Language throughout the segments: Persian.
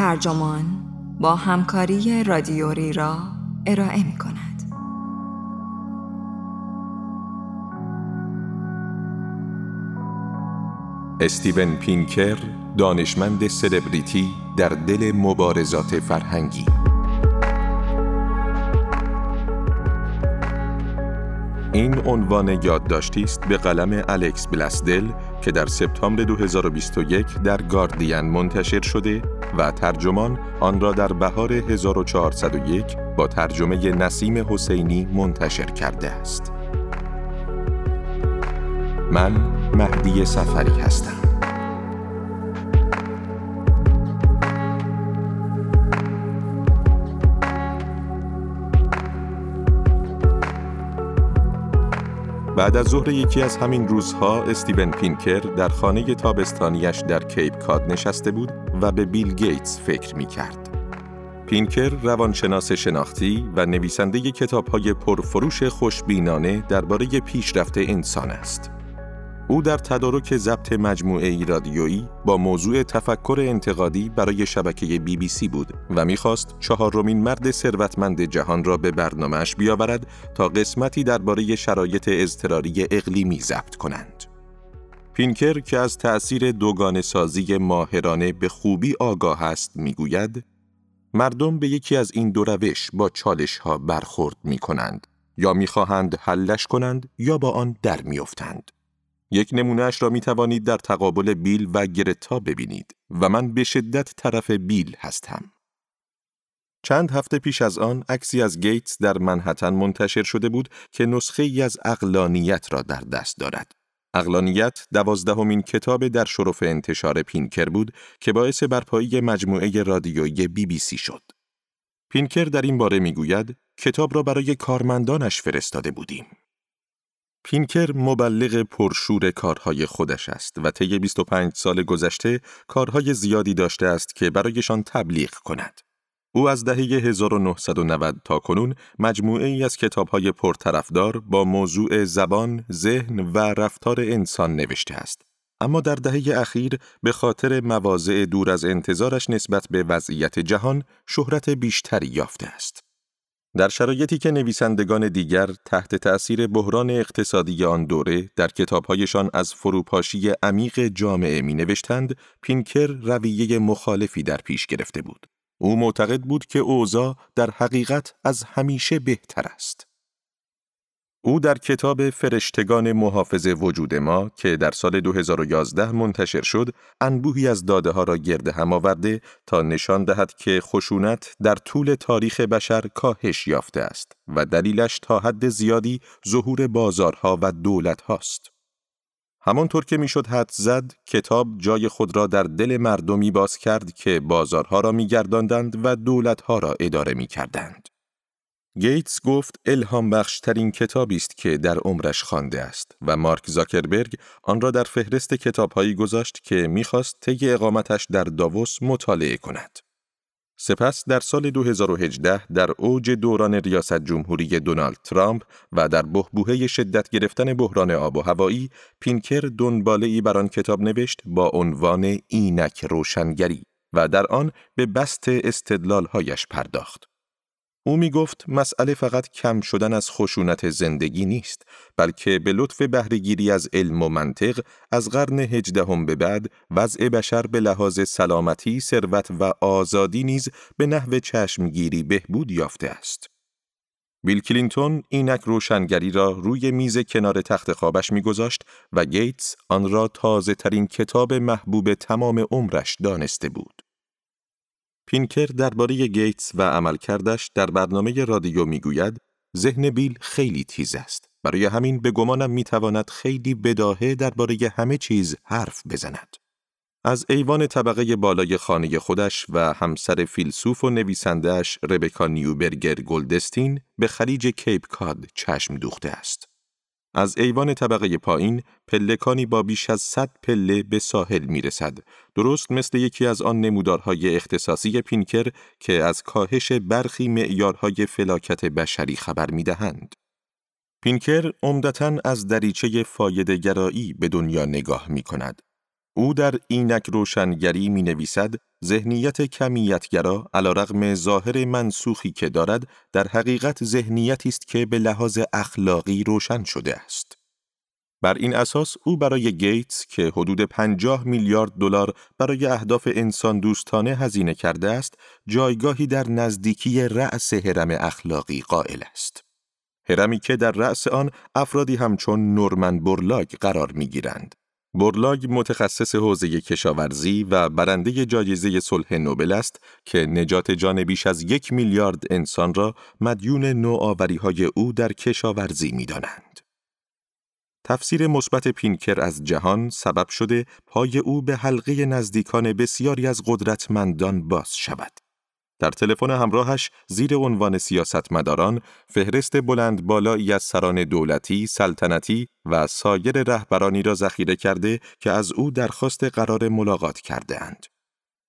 ترجمان با همکاری رادیوری را ارائه می کند. استیون پینکر دانشمند سلبریتی در دل مبارزات فرهنگی این عنوان یادداشتی است به قلم الکس بلاسدل که در سپتامبر 2021 در گاردین منتشر شده و ترجمان آن را در بهار 1401 با ترجمه نسیم حسینی منتشر کرده است. من مهدی سفری هستم. بعد از ظهر یکی از همین روزها استیون پینکر در خانه تابستانیش در کیپ کاد نشسته بود و به بیل گیتس فکر می کرد. پینکر روانشناس شناختی و نویسنده کتابهای پرفروش خوشبینانه درباره پیشرفت انسان است. او در تدارک ضبط مجموعه رادیویی با موضوع تفکر انتقادی برای شبکه بی بی سی بود و می‌خواست چهارمین مرد ثروتمند جهان را به برنامهش بیاورد تا قسمتی درباره شرایط اضطراری اقلیمی ضبط کنند. پینکر که از تأثیر دوگان سازی ماهرانه به خوبی آگاه است می‌گوید مردم به یکی از این دو روش با چالش ها برخورد می کنند یا می‌خواهند حلش کنند یا با آن در میافتند. یک نمونهش را می توانید در تقابل بیل و گرتا ببینید و من به شدت طرف بیل هستم. چند هفته پیش از آن عکسی از گیتس در منحتن منتشر شده بود که نسخه ای از اقلانیت را در دست دارد. اقلانیت دوازدهمین کتاب در شرف انتشار پینکر بود که باعث برپایی مجموعه رادیویی بی بی سی شد. پینکر در این باره می‌گوید کتاب را برای کارمندانش فرستاده بودیم. پینکر مبلغ پرشور کارهای خودش است و طی 25 سال گذشته کارهای زیادی داشته است که برایشان تبلیغ کند. او از دهه 1990 تا کنون مجموعه ای از کتابهای پرطرفدار با موضوع زبان، ذهن و رفتار انسان نوشته است. اما در دهه اخیر به خاطر مواضع دور از انتظارش نسبت به وضعیت جهان شهرت بیشتری یافته است. در شرایطی که نویسندگان دیگر تحت تأثیر بحران اقتصادی آن دوره در کتابهایشان از فروپاشی عمیق جامعه می نوشتند، پینکر رویه مخالفی در پیش گرفته بود. او معتقد بود که اوضاع در حقیقت از همیشه بهتر است. او در کتاب فرشتگان محافظ وجود ما که در سال 2011 منتشر شد، انبوهی از داده ها را گرد هم آورده تا نشان دهد که خشونت در طول تاریخ بشر کاهش یافته است و دلیلش تا حد زیادی ظهور بازارها و دولت هاست. همانطور که می‌شد حد زد، کتاب جای خود را در دل مردمی باز کرد که بازارها را میگرداندند و دولتها را اداره می‌کردند. گیتس گفت الهام بخشترین کتابی است که در عمرش خوانده است و مارک زاکربرگ آن را در فهرست کتابهایی گذاشت که می‌خواست طی اقامتش در داووس مطالعه کند. سپس در سال 2018 در اوج دوران ریاست جمهوری دونالد ترامپ و در بهبوهه شدت گرفتن بحران آب و هوایی پینکر دنباله ای بر آن کتاب نوشت با عنوان اینک روشنگری و در آن به بست استدلالهایش پرداخت. او می گفت مسئله فقط کم شدن از خشونت زندگی نیست بلکه به لطف بهرهگیری از علم و منطق از قرن هجدهم به بعد وضع بشر به لحاظ سلامتی، ثروت و آزادی نیز به نحو چشمگیری بهبود یافته است. بیل کلینتون اینک روشنگری را روی میز کنار تخت خوابش میگذاشت و گیتس آن را تازه ترین کتاب محبوب تمام عمرش دانسته بود. پینکر درباره گیتس و عملکردش در برنامه رادیو می‌گوید ذهن بیل خیلی تیز است. برای همین به گمانم می‌تواند خیلی بداهه درباره همه چیز حرف بزند. از ایوان طبقه بالای خانه خودش و همسر فیلسوف و نویسندهش ربکا نیوبرگر گلدستین به خلیج کیپ کاد چشم دوخته است. از ایوان طبقه پایین پلکانی با بیش از صد پله به ساحل می رسد. درست مثل یکی از آن نمودارهای اختصاصی پینکر که از کاهش برخی معیارهای فلاکت بشری خبر می دهند. پینکر عمدتا از دریچه گرایی به دنیا نگاه می کند. او در اینک روشنگری می نویسد ذهنیت کمیتگرا علیرغم ظاهر منسوخی که دارد در حقیقت ذهنیتی است که به لحاظ اخلاقی روشن شده است. بر این اساس او برای گیتس که حدود 50 میلیارد دلار برای اهداف انسان دوستانه هزینه کرده است، جایگاهی در نزدیکی رأس هرم اخلاقی قائل است. هرمی که در رأس آن افرادی همچون نورمن برلاگ قرار می گیرند. برلاگ متخصص حوزه کشاورزی و برنده جایزه صلح نوبل است که نجات جان بیش از یک میلیارد انسان را مدیون نوآوری های او در کشاورزی می دانند. تفسیر مثبت پینکر از جهان سبب شده پای او به حلقه نزدیکان بسیاری از قدرتمندان باز شود. در تلفن همراهش زیر عنوان سیاستمداران فهرست بلند بالایی از سران دولتی، سلطنتی و سایر رهبرانی را ذخیره کرده که از او درخواست قرار ملاقات کرده اند.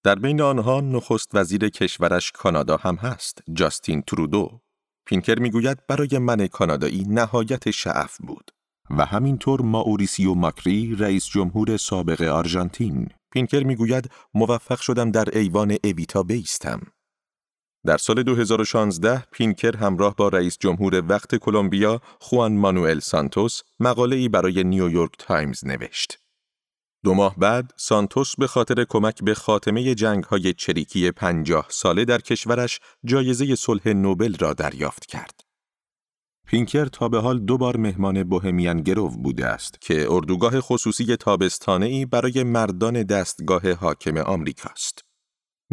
در بین آنها نخست وزیر کشورش کانادا هم هست، جاستین ترودو. پینکر می‌گوید برای من کانادایی نهایت شعف بود. و همینطور ماوریسیو ماکری رئیس جمهور سابق آرژانتین. پینکر می‌گوید موفق شدم در ایوان اویتا بایستم. در سال 2016 پینکر همراه با رئیس جمهور وقت کلمبیا خوان مانوئل سانتوس مقاله ای برای نیویورک تایمز نوشت. دو ماه بعد سانتوس به خاطر کمک به خاتمه جنگ های چریکی پنجاه ساله در کشورش جایزه صلح نوبل را دریافت کرد. پینکر تا به حال دو بار مهمان بوهمیان گروو بوده است که اردوگاه خصوصی تابستانه ای برای مردان دستگاه حاکم آمریکاست.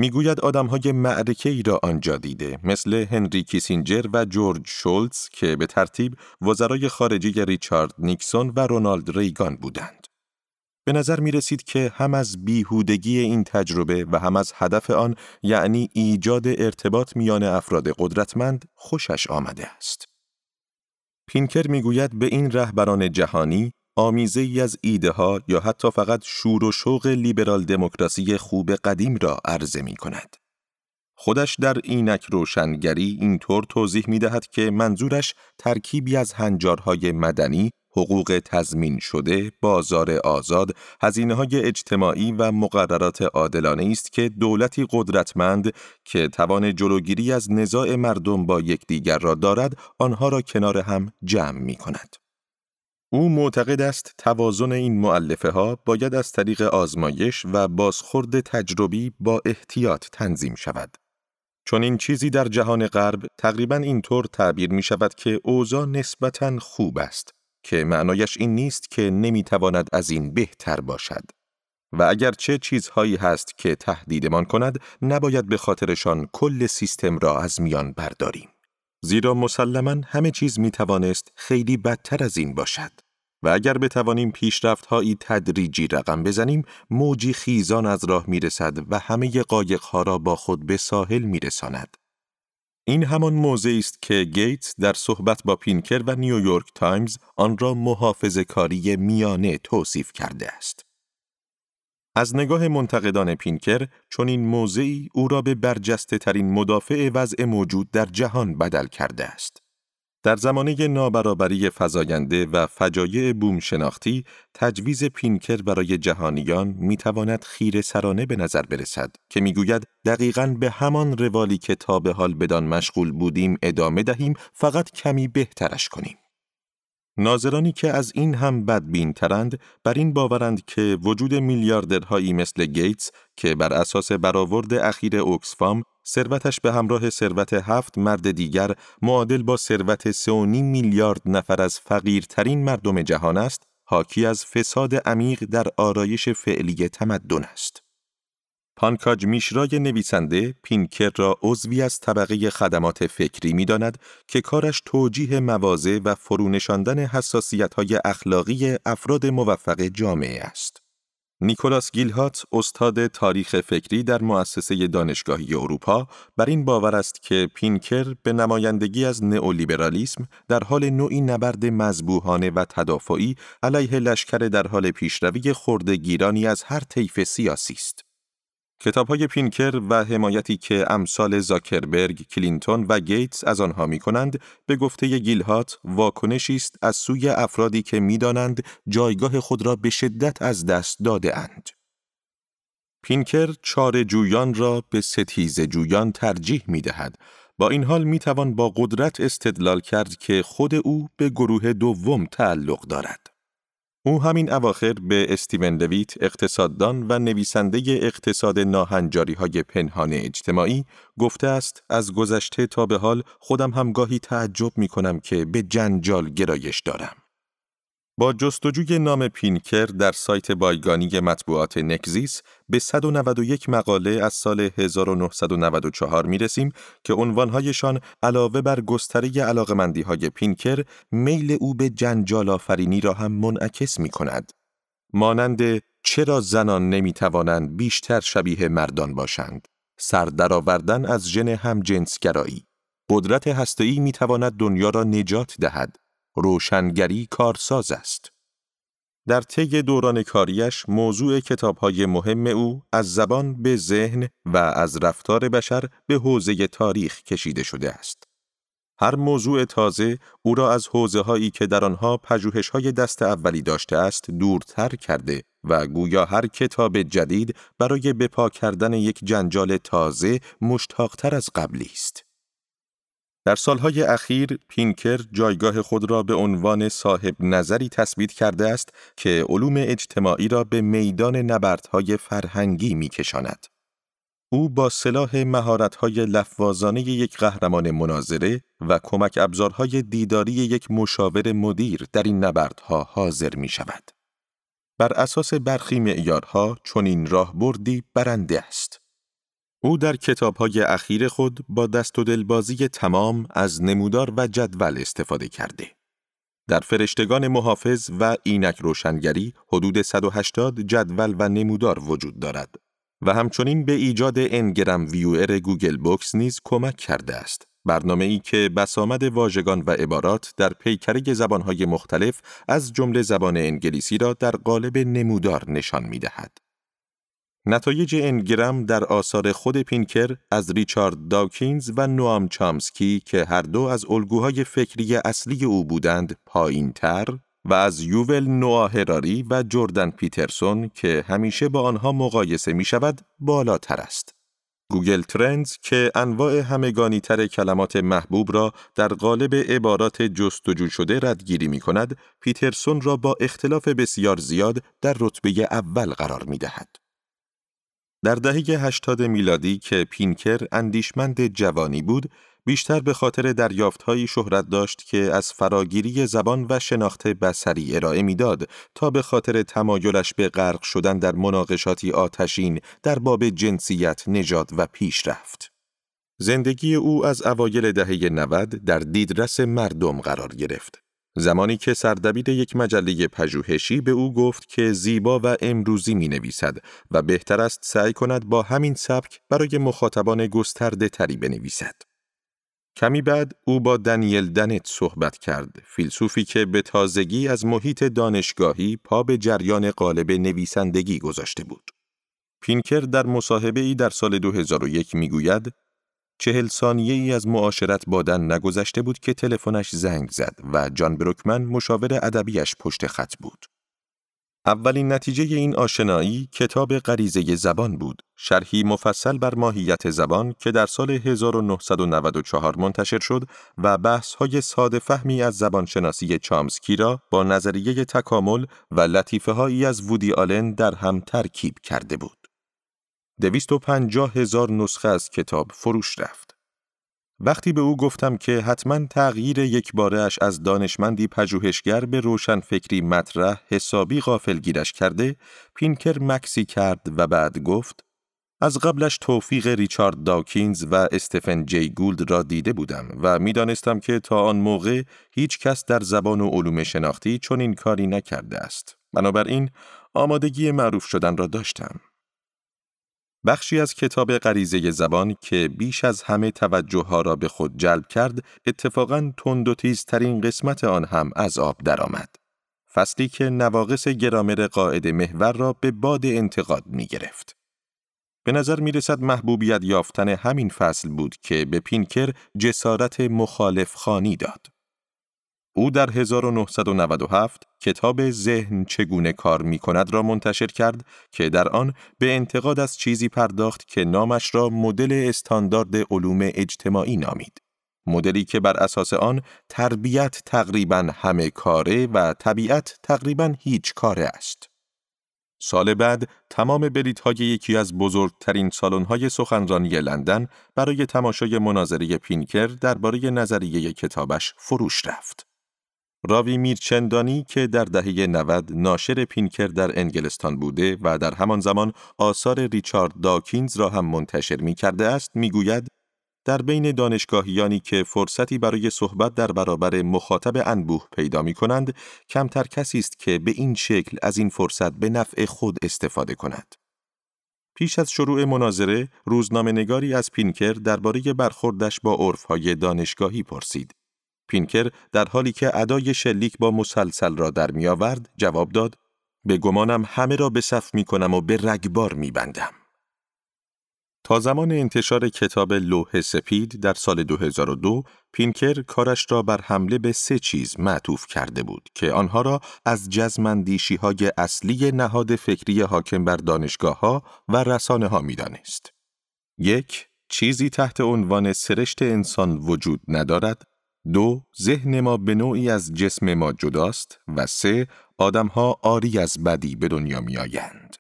می‌گوید آدمهای معرکه ای را آنجا دیده مثل هنری کیسینجر و جورج شولتز که به ترتیب وزرای خارجه ریچارد نیکسون و رونالد ریگان بودند. به نظر می رسید که هم از بیهودگی این تجربه و هم از هدف آن یعنی ایجاد ارتباط میان افراد قدرتمند خوشش آمده است. پینکر می‌گوید به این رهبران جهانی آمیزه ای از ایده ها یا حتی فقط شور و شوق لیبرال دموکراسی خوب قدیم را عرضه می کند. خودش در اینک روشنگری اینطور توضیح می دهد که منظورش ترکیبی از هنجارهای مدنی، حقوق تضمین شده، بازار آزاد، هزینه های اجتماعی و مقررات عادلانه است که دولتی قدرتمند که توان جلوگیری از نزاع مردم با یکدیگر را دارد، آنها را کنار هم جمع می کند. او معتقد است توازن این معلفه ها باید از طریق آزمایش و بازخورد تجربی با احتیاط تنظیم شود. چون این چیزی در جهان غرب تقریبا اینطور تعبیر می شود که اوضاع نسبتا خوب است که معنایش این نیست که نمی تواند از این بهتر باشد. و اگر چه چیزهایی هست که تهدیدمان کند نباید به خاطرشان کل سیستم را از میان برداریم. زیرا مسلما همه چیز می توانست خیلی بدتر از این باشد. و اگر بتوانیم پیشرفت هایی تدریجی رقم بزنیم، موجی خیزان از راه می رسد و همه قایق ها را با خود به ساحل می رساند. این همان موضعی است که گیتس در صحبت با پینکر و نیویورک تایمز آن را محافظه کاری میانه توصیف کرده است. از نگاه منتقدان پینکر چنین موضعی او را به برجسته ترین مدافع وضع موجود در جهان بدل کرده است. در زمانه نابرابری فزاینده و فجایع بوم شناختی، تجویز پینکر برای جهانیان می‌تواند خیر سرانه به نظر برسد که می‌گوید دقیقا به همان روالی که تا به حال بدان مشغول بودیم ادامه دهیم فقط کمی بهترش کنیم. ناظرانی که از این هم بدبین ترند بر این باورند که وجود میلیاردرهایی مثل گیتس که بر اساس برآورد اخیر اوکسفام ثروتش به همراه ثروت هفت مرد دیگر معادل با ثروت 3.5 میلیارد نفر از فقیرترین مردم جهان است، حاکی از فساد عمیق در آرایش فعلی تمدن است. پانکاج میشرای نویسنده پینکر را عضوی از طبقه خدمات فکری می داند که کارش توجیه موازه و فرونشاندن حساسیت های اخلاقی افراد موفق جامعه است. نیکولاس گیلهات استاد تاریخ فکری در مؤسسه دانشگاهی اروپا بر این باور است که پینکر به نمایندگی از نئولیبرالیسم در حال نوعی نبرد مذبوحانه و تدافعی علیه لشکر در حال پیشروی خردگیرانی از هر طیف سیاسی است. کتاب های پینکر و حمایتی که امثال زاکربرگ، کلینتون و گیتس از آنها می کنند به گفته گیلهات واکنشی است از سوی افرادی که می‌دانند جایگاه خود را به شدت از دست داده اند. پینکر چاره جویان را به ستیز جویان ترجیح می دهد. با این حال می توان با قدرت استدلال کرد که خود او به گروه دوم تعلق دارد. او همین اواخر به استیون لویت اقتصاددان و نویسنده اقتصاد ناهنجاری های پنهان اجتماعی گفته است از گذشته تا به حال خودم هم گاهی تعجب می کنم که به جنجال گرایش دارم. با جستجوی نام پینکر در سایت بایگانی مطبوعات نکزیس به 191 مقاله از سال 1994 می رسیم که عنوانهایشان علاوه بر گستره علاقمندی های پینکر میل او به جنجال آفرینی را هم منعکس می کند. مانند چرا زنان نمی توانند بیشتر شبیه مردان باشند؟ سر آوردن از ژن هم جنسگرایی. قدرت هسته‌ای می تواند دنیا را نجات دهد. روشنگری کارساز است. در طی دوران کاریش موضوع کتابهای مهم او از زبان به ذهن و از رفتار بشر به حوزه تاریخ کشیده شده است. هر موضوع تازه او را از حوزه هایی که در آنها پژوهش های دست اولی داشته است دورتر کرده و گویا هر کتاب جدید برای بپا کردن یک جنجال تازه مشتاقتر از قبلی است. در سالهای اخیر پینکر جایگاه خود را به عنوان صاحب نظری تثبیت کرده است که علوم اجتماعی را به میدان نبردهای فرهنگی میکشاند. او با سلاح مهارت‌های لفظانه یک قهرمان مناظره و کمک ابزارهای دیداری یک مشاور مدیر در این نبردها حاضر می شود. بر اساس برخی معیارها چنین راهبردی برنده است. او در کتابهای اخیر خود با دست و دلبازی تمام از نمودار و جدول استفاده کرده. در فرشتگان محافظ و اینک روشنگری حدود 180 جدول و نمودار وجود دارد و همچنین به ایجاد Ngram Viewer Google Books نیز کمک کرده است. برنامه ای که بسامد واژگان و عبارات در پیکره زبانهای مختلف از جمله زبان انگلیسی را در قالب نمودار نشان می دهد. نتایج Ngram در آثار خود پینکر از ریچارد داکینز و نوام چامسکی که هر دو از الگوهای فکری اصلی او بودند پایین تر و از یووال نوآ هراری و جردن پیترسون که همیشه با آنها مقایسه می شود بالاتر است. Google Trends که انواع همگانی تر کلمات محبوب را در قالب عبارات جستجو شده ردگیری می کند، پیترسون را با اختلاف بسیار زیاد در رتبه اول قرار می دهد. در دهه 80 میلادی که پینکر اندیشمند جوانی بود، بیشتر به خاطر دریافتهایی شهرت داشت که از فراگیری زبان و شناخت بصری ارائه می‌داد تا به خاطر تمایلش به غرق شدن در مناقشاتی آتشین در باب جنسیت، نژاد و پیشرفت. زندگی او از اوایل دهه 90 در دیدرس مردم قرار گرفت. زمانی که سردبیر یک مجله پژوهشی به او گفت که زیبا و امروزی می نویسد و بهتر است سعی کند با همین سبک برای مخاطبان گسترده تری بنویسد. کمی بعد او با دنیل دنت صحبت کرد، فیلسوفی که به تازگی از محیط دانشگاهی پا به جریان قالب نویسندگی گذاشته بود. پینکر در مصاحبه ای در سال 2001 می گوید چهل ثانیه ای از معاشرت بادن نگذشته بود که تلفنش زنگ زد و جان بروکمن مشاور ادبیش پشت خط بود. اولین نتیجه این آشنایی کتاب غریزه زبان بود، شرحی مفصل بر ماهیت زبان که در سال 1994 منتشر شد و بحث های ساده فهمی از زبانشناسی چامسکی را با نظریه تکامل و لطیفه هایی از وودی آلن در هم ترکیب کرده بود. دویست و پنجاه هزار نسخه از کتاب فروش رفت. وقتی به او گفتم که حتما تغییر یک بارهش از دانشمندی پژوهشگر به روشن فکری مطرح حسابی گیرش کرده، پینکر مکسی کرد و بعد گفت از قبلش توفیق ریچارد داکینز و استفن جی گولد را دیده بودم و می‌دانستم که تا آن موقع هیچ کس در زبان و علوم شناختی چون این کاری نکرده است. بنابراین آمادگی معروف شدن را داشتم. بخشی از کتاب غریزه زبان که بیش از همه توجه ها را به خود جلب کرد، اتفاقاً تند و تیزترین قسمت آن هم از آب درآمد. فصلی که نواقص گرامر قاعد محور را به باد انتقاد می گرفت. به نظر می رسد محبوبیت یافتن همین فصل بود که به پینکر جسارت مخالف خانی داد. او در 1997 کتاب ذهن چگونه کار می کند را منتشر کرد که در آن به انتقاد از چیزی پرداخت که نامش را مدل استاندارد علوم اجتماعی نامید. مدلی که بر اساس آن تربیت تقریبا همه کاره و طبیعت تقریبا هیچ کاره است. سال بعد تمام بلیت های یکی از بزرگترین سالن های سخنرانی لندن برای تماشای مناظره پینکر درباره نظریه کتابش فروش رفت. راوی میرچندانی که در دهه 90 ناشر پینکر در انگلستان بوده و در همان زمان آثار ریچارد داکینز را هم منتشر می کرده است می‌گوید در بین دانشگاهیانی که فرصتی برای صحبت در برابر مخاطب انبوه پیدا می کنند، کمتر کسی است که به این شکل از این فرصت به نفع خود استفاده کند. پیش از شروع مناظره، روزنامه نگاری از پینکر درباره برخوردش با عرفهای دانشگاهی پرسید. پینکر در حالی که ادای شلیک با مسلسل را در می آورد، جواب داد: به گمانم همه را به صف می کنم و به رگبار می بندم. تا زمان انتشار کتاب لوح سپید در سال 2002 پینکر کارش را بر حمله به سه چیز معطوف کرده بود که آنها را از جزمندیشی های اصلی نهاد فکری حاکم بر دانشگاه ها و رسانه ها می دانست. یک، چیزی تحت عنوان سرشت انسان وجود ندارد. دو، ذهن ما به نوعی از جسم ما جداست. و سه، آدمها آری از بدی به دنیا می آیند.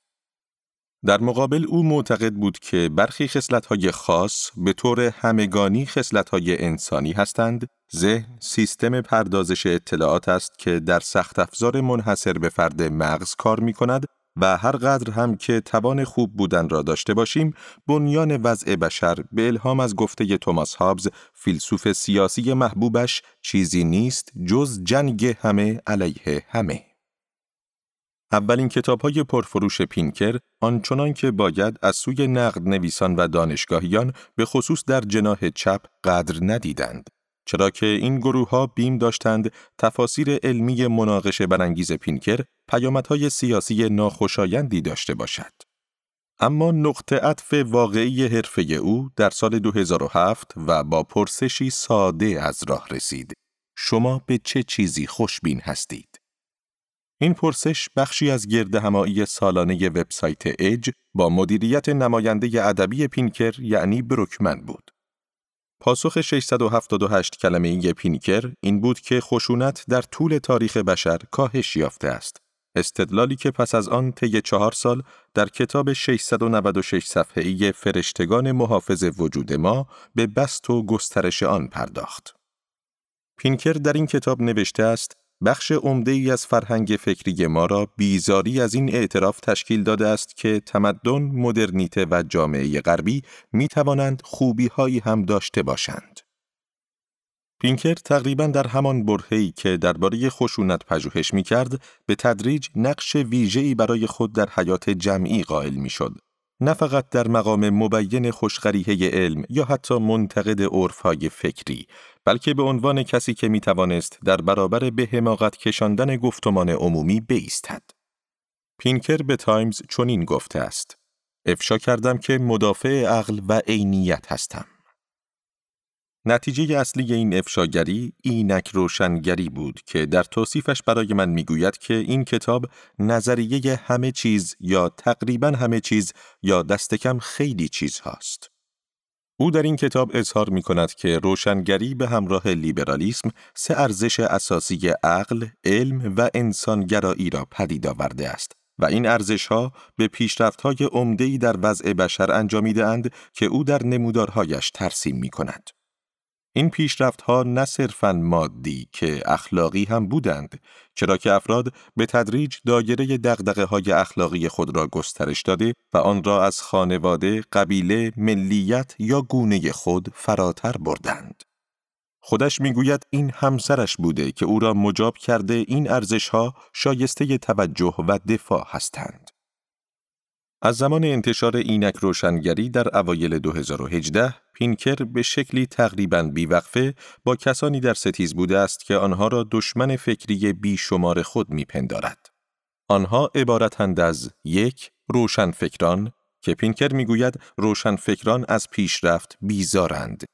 در مقابل او معتقد بود که برخی خصلت‌های خاص به طور همگانی خصلت‌های انسانی هستند ذهن سیستم پردازش اطلاعات است که در سخت افزار منحصر به فرد مغز کار می کند و هر قدر هم که توان خوب بودن را داشته باشیم بنیان وضع بشر به الهام از گفته توماس هابز فیلسوف سیاسی محبوبش چیزی نیست جز جنگ همه علیه همه اولین کتاب های پرفروش پینکر آنچنان که باید از سوی نقد نویسان و دانشگاهیان به خصوص در جناح چپ قدر ندیدند. چرا که این گروه ها بیم داشتند تفاسیر علمی مناقشه برانگیز پینکر پیامدهای سیاسی ناخوشایندی داشته باشد. اما نقطه عطف واقعی حرفه او در سال 2007 و با پرسشی ساده از راه رسید. شما به چه چیزی خوشبین هستید؟ این پرسش بخشی از گرد همایی سالانه وبسایت اج با مدیریت نماینده ادبی پینکر یعنی بروکمن بود. پاسخ 678 کلمه ای پینکر این بود که خشونت در طول تاریخ بشر کاهش یافته است. استدلالی که پس از آن طی چهار سال در کتاب 696 صفحه‌ای فرشتگان محافظ وجود ما به بست و گسترش آن پرداخت. پینکر در این کتاب نوشته است بخش عمده ای از فرهنگ فکری ما را بیزاری از این اعتراف تشکیل داده است که تمدن، مدرنیته و جامعه غربی می توانند خوبی هایی هم داشته باشند. پینکر تقریبا در همان برهه‌ای که درباره خشونت پژوهش می کرد، به تدریج نقش ویژه‌ای برای خود در حیات جمعی قائل می شد. نه فقط در مقام مبین خوشغریه علم یا حتی منتقد عرفهای فکری بلکه به عنوان کسی که می توانست در برابر به حماقت کشاندن گفتمان عمومی بیستد. پینکر به تایمز چنین گفته است. افشا کردم که مدافع عقل و عینیت هستم. نتیجه اصلی این افشاگری اینک روشنگری بود که در توصیفش برای من می‌گوید که این کتاب نظریه همه چیز یا تقریبا همه چیز یا دستکم خیلی چیز هاست. او در این کتاب اظهار می کند که روشنگری به همراه لیبرالیسم سه ارزش اساسی عقل، علم و انسانگرایی را پدید آورده است و این ارزش ها به پیشرفت های در وضع بشر انجامیده اند که او در نمودارهایش ترسیم می کند. این پیشرفت ها نه صرفاً مادی که اخلاقی هم بودند چرا که افراد به تدریج دایره دغدغه های اخلاقی خود را گسترش داده و آن را از خانواده، قبیله، ملیت یا گونه خود فراتر بردند. خودش می‌گوید این همسرش بوده که او را مجاب کرده این ارزش ها شایسته توجه و دفاع هستند. از زمان انتشار اینک روشنگری در اوایل 2018 پینکر به شکلی تقریبا بیوقفه با کسانی در ستیز بوده است که آنها را دشمن فکری بیشمار خود میپندارد. آنها عبارتند از یک روشنفکران که پینکر می‌گوید روشنفکران از پیشرفت بیزارند.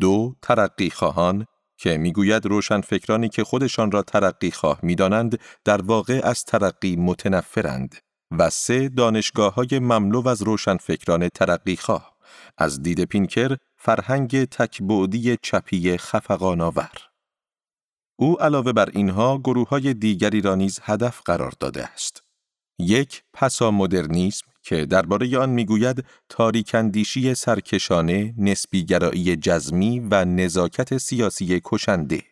دو ترقی خواهان که می‌گوید روشنفکرانی که خودشان را ترقی خواه می‌دانند در واقع از ترقی متنفرند و سه دانشگاه های مملو از روشنفکران ترقی خواه. از دید پینکر فرهنگ تکبودی چپی خفقان آور. او علاوه بر اینها گروه های دیگری را نیز هدف قرار داده است. یک پسا مدرنیسم که درباره آن می‌گوید تاریکندیشی سرکشانه، نسبیگرایی جزمی و نزاکت سیاسی کشنده.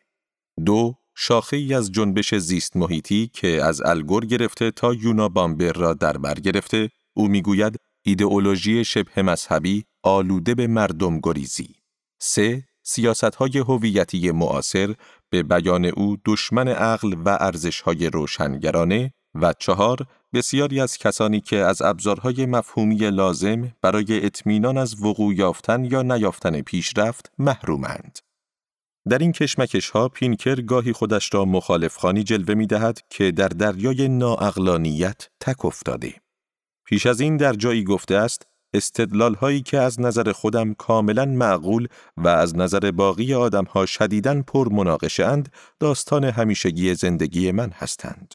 دو شاخه ای از جنبش زیست محیطی که از الگور گرفته تا یونا بامبر را در بر گرفته، او می‌گوید ایدئولوژی شبه مذهبی آلوده به مردم گریزی. سه سیاست های هویتی معاصر به بیان او دشمن عقل و ارزش های روشنگرانه و چهار بسیاری از کسانی که از ابزارهای مفهومی لازم برای اطمینان از وقوع یافتن یا نیافتن پیشرفت محرومند. در این کشمکش ها پینکر گاهی خودش را مخالف خوانی جلوه می دهد که در دریای ناعقلانیت تک افتاده. پیش از این در جایی گفته است استدلال هایی که از نظر خودم کاملا معقول و از نظر باقی آدم ها شدیدا پر مناقشه اند داستان همیشگی زندگی من هستند.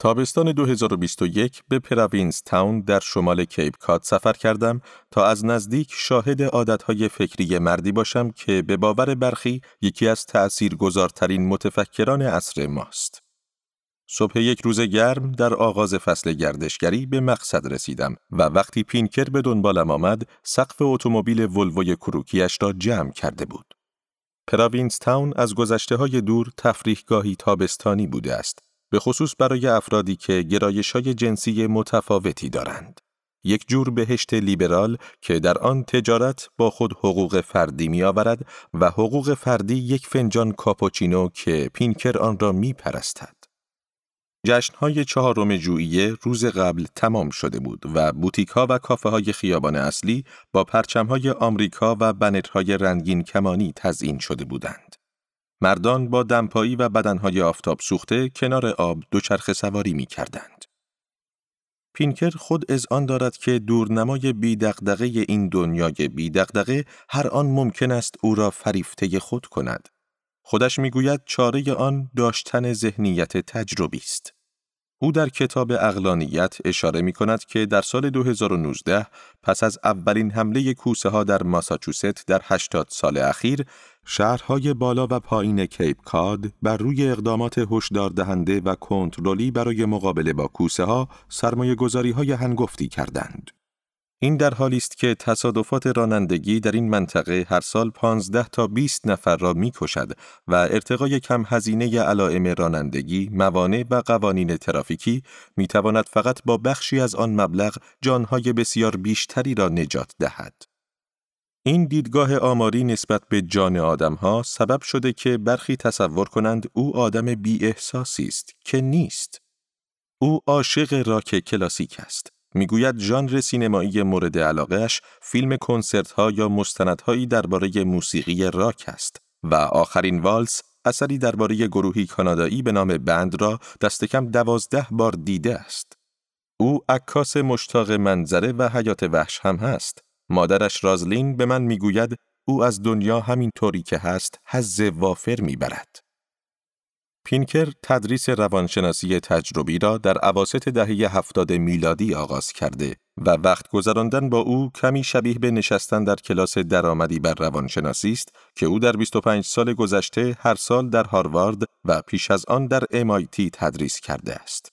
تابستان 2021 به پراوینس تاون در شمال کیپ کاد سفر کردم تا از نزدیک شاهد عادتهای فکری مردی باشم که به باور برخی یکی از تأثیرگذارترین متفکران عصر ماست. صبح یک روز گرم در آغاز فصل گردشگری به مقصد رسیدم و وقتی پینکر به دنبالم آمد سقف اتومبیل ولوی کروکیش را جمع کرده بود. پراوینس تاون از گذشته های دور تفریحگاهی تابستانی بوده است به خصوص برای افرادی که گرایش های جنسی متفاوتی دارند. یک جور بهشت لیبرال که در آن تجارت با خود حقوق فردی می آورد و حقوق فردی یک فنجان کاپوچینو که پینکر آن را می پرستد. جشنهای چهارم ژوئیه روز قبل تمام شده بود و بوتیک ها و کافه های خیابان اصلی با پرچم های آمریکا و بنرهای رنگین کمانی تزئین شده بودند. مردان با دمپایی و بدنهای آفتاب سوخته کنار آب دوچرخه سواری می کردند. پینکر خود از آن دارد که دورنمای بیدقدقه این دنیای بیدقدقه هر آن ممکن است او را فریفته خود کند. خودش می‌گوید چاره آن داشتن ذهنیت تجربی است. او در کتاب اقلانیت اشاره می کند که در سال 2019 پس از اولین حمله کوسه ها در ماساچوست در 80 سال اخیر شهرهای بالا و پایین کیپ کاد بر روی اقدامات هشدار دهنده و کنترلی برای مقابله با کوسه ها سرمایه گذاری های هنگفتی کردند. این در حالی است که تصادفات رانندگی در این منطقه هر سال 15 تا 20 نفر را می‌کشد و ارتقای کم هزینه علائم رانندگی، موانع و قوانین ترافیکی می تواند فقط با بخشی از آن مبلغ جانهای بسیار بیشتری را نجات دهد. این دیدگاه آماری نسبت به جان آدمها سبب شده که برخی تصور کنند او آدم بی است که نیست. او عاشق راک کلاسیک است. می‌گوید ژانر سینمایی مورد علاقهش فیلم کنسرت ها یا مستندهایی درباره موسیقی راک است و آخرین والس اثری درباره گروهی کانادایی به نام بند را دست کم دوازده بار دیده است. او عکاس مشتاق منظره و حیات وحش هم هست. مادرش رازلین به من می‌گوید او از دنیا همین طوری که هست حز وافر می‌برد. پینکر تدریس روانشناسی تجربی را در عواست دهه هفتاد میلادی آغاز کرده و وقت گذراندن با او کمی شبیه به نشستن در کلاس درآمدی بر روانشناسی است که او در 25 سال گذشته هر سال در هاروارد و پیش از آن در MIT تدریس کرده است.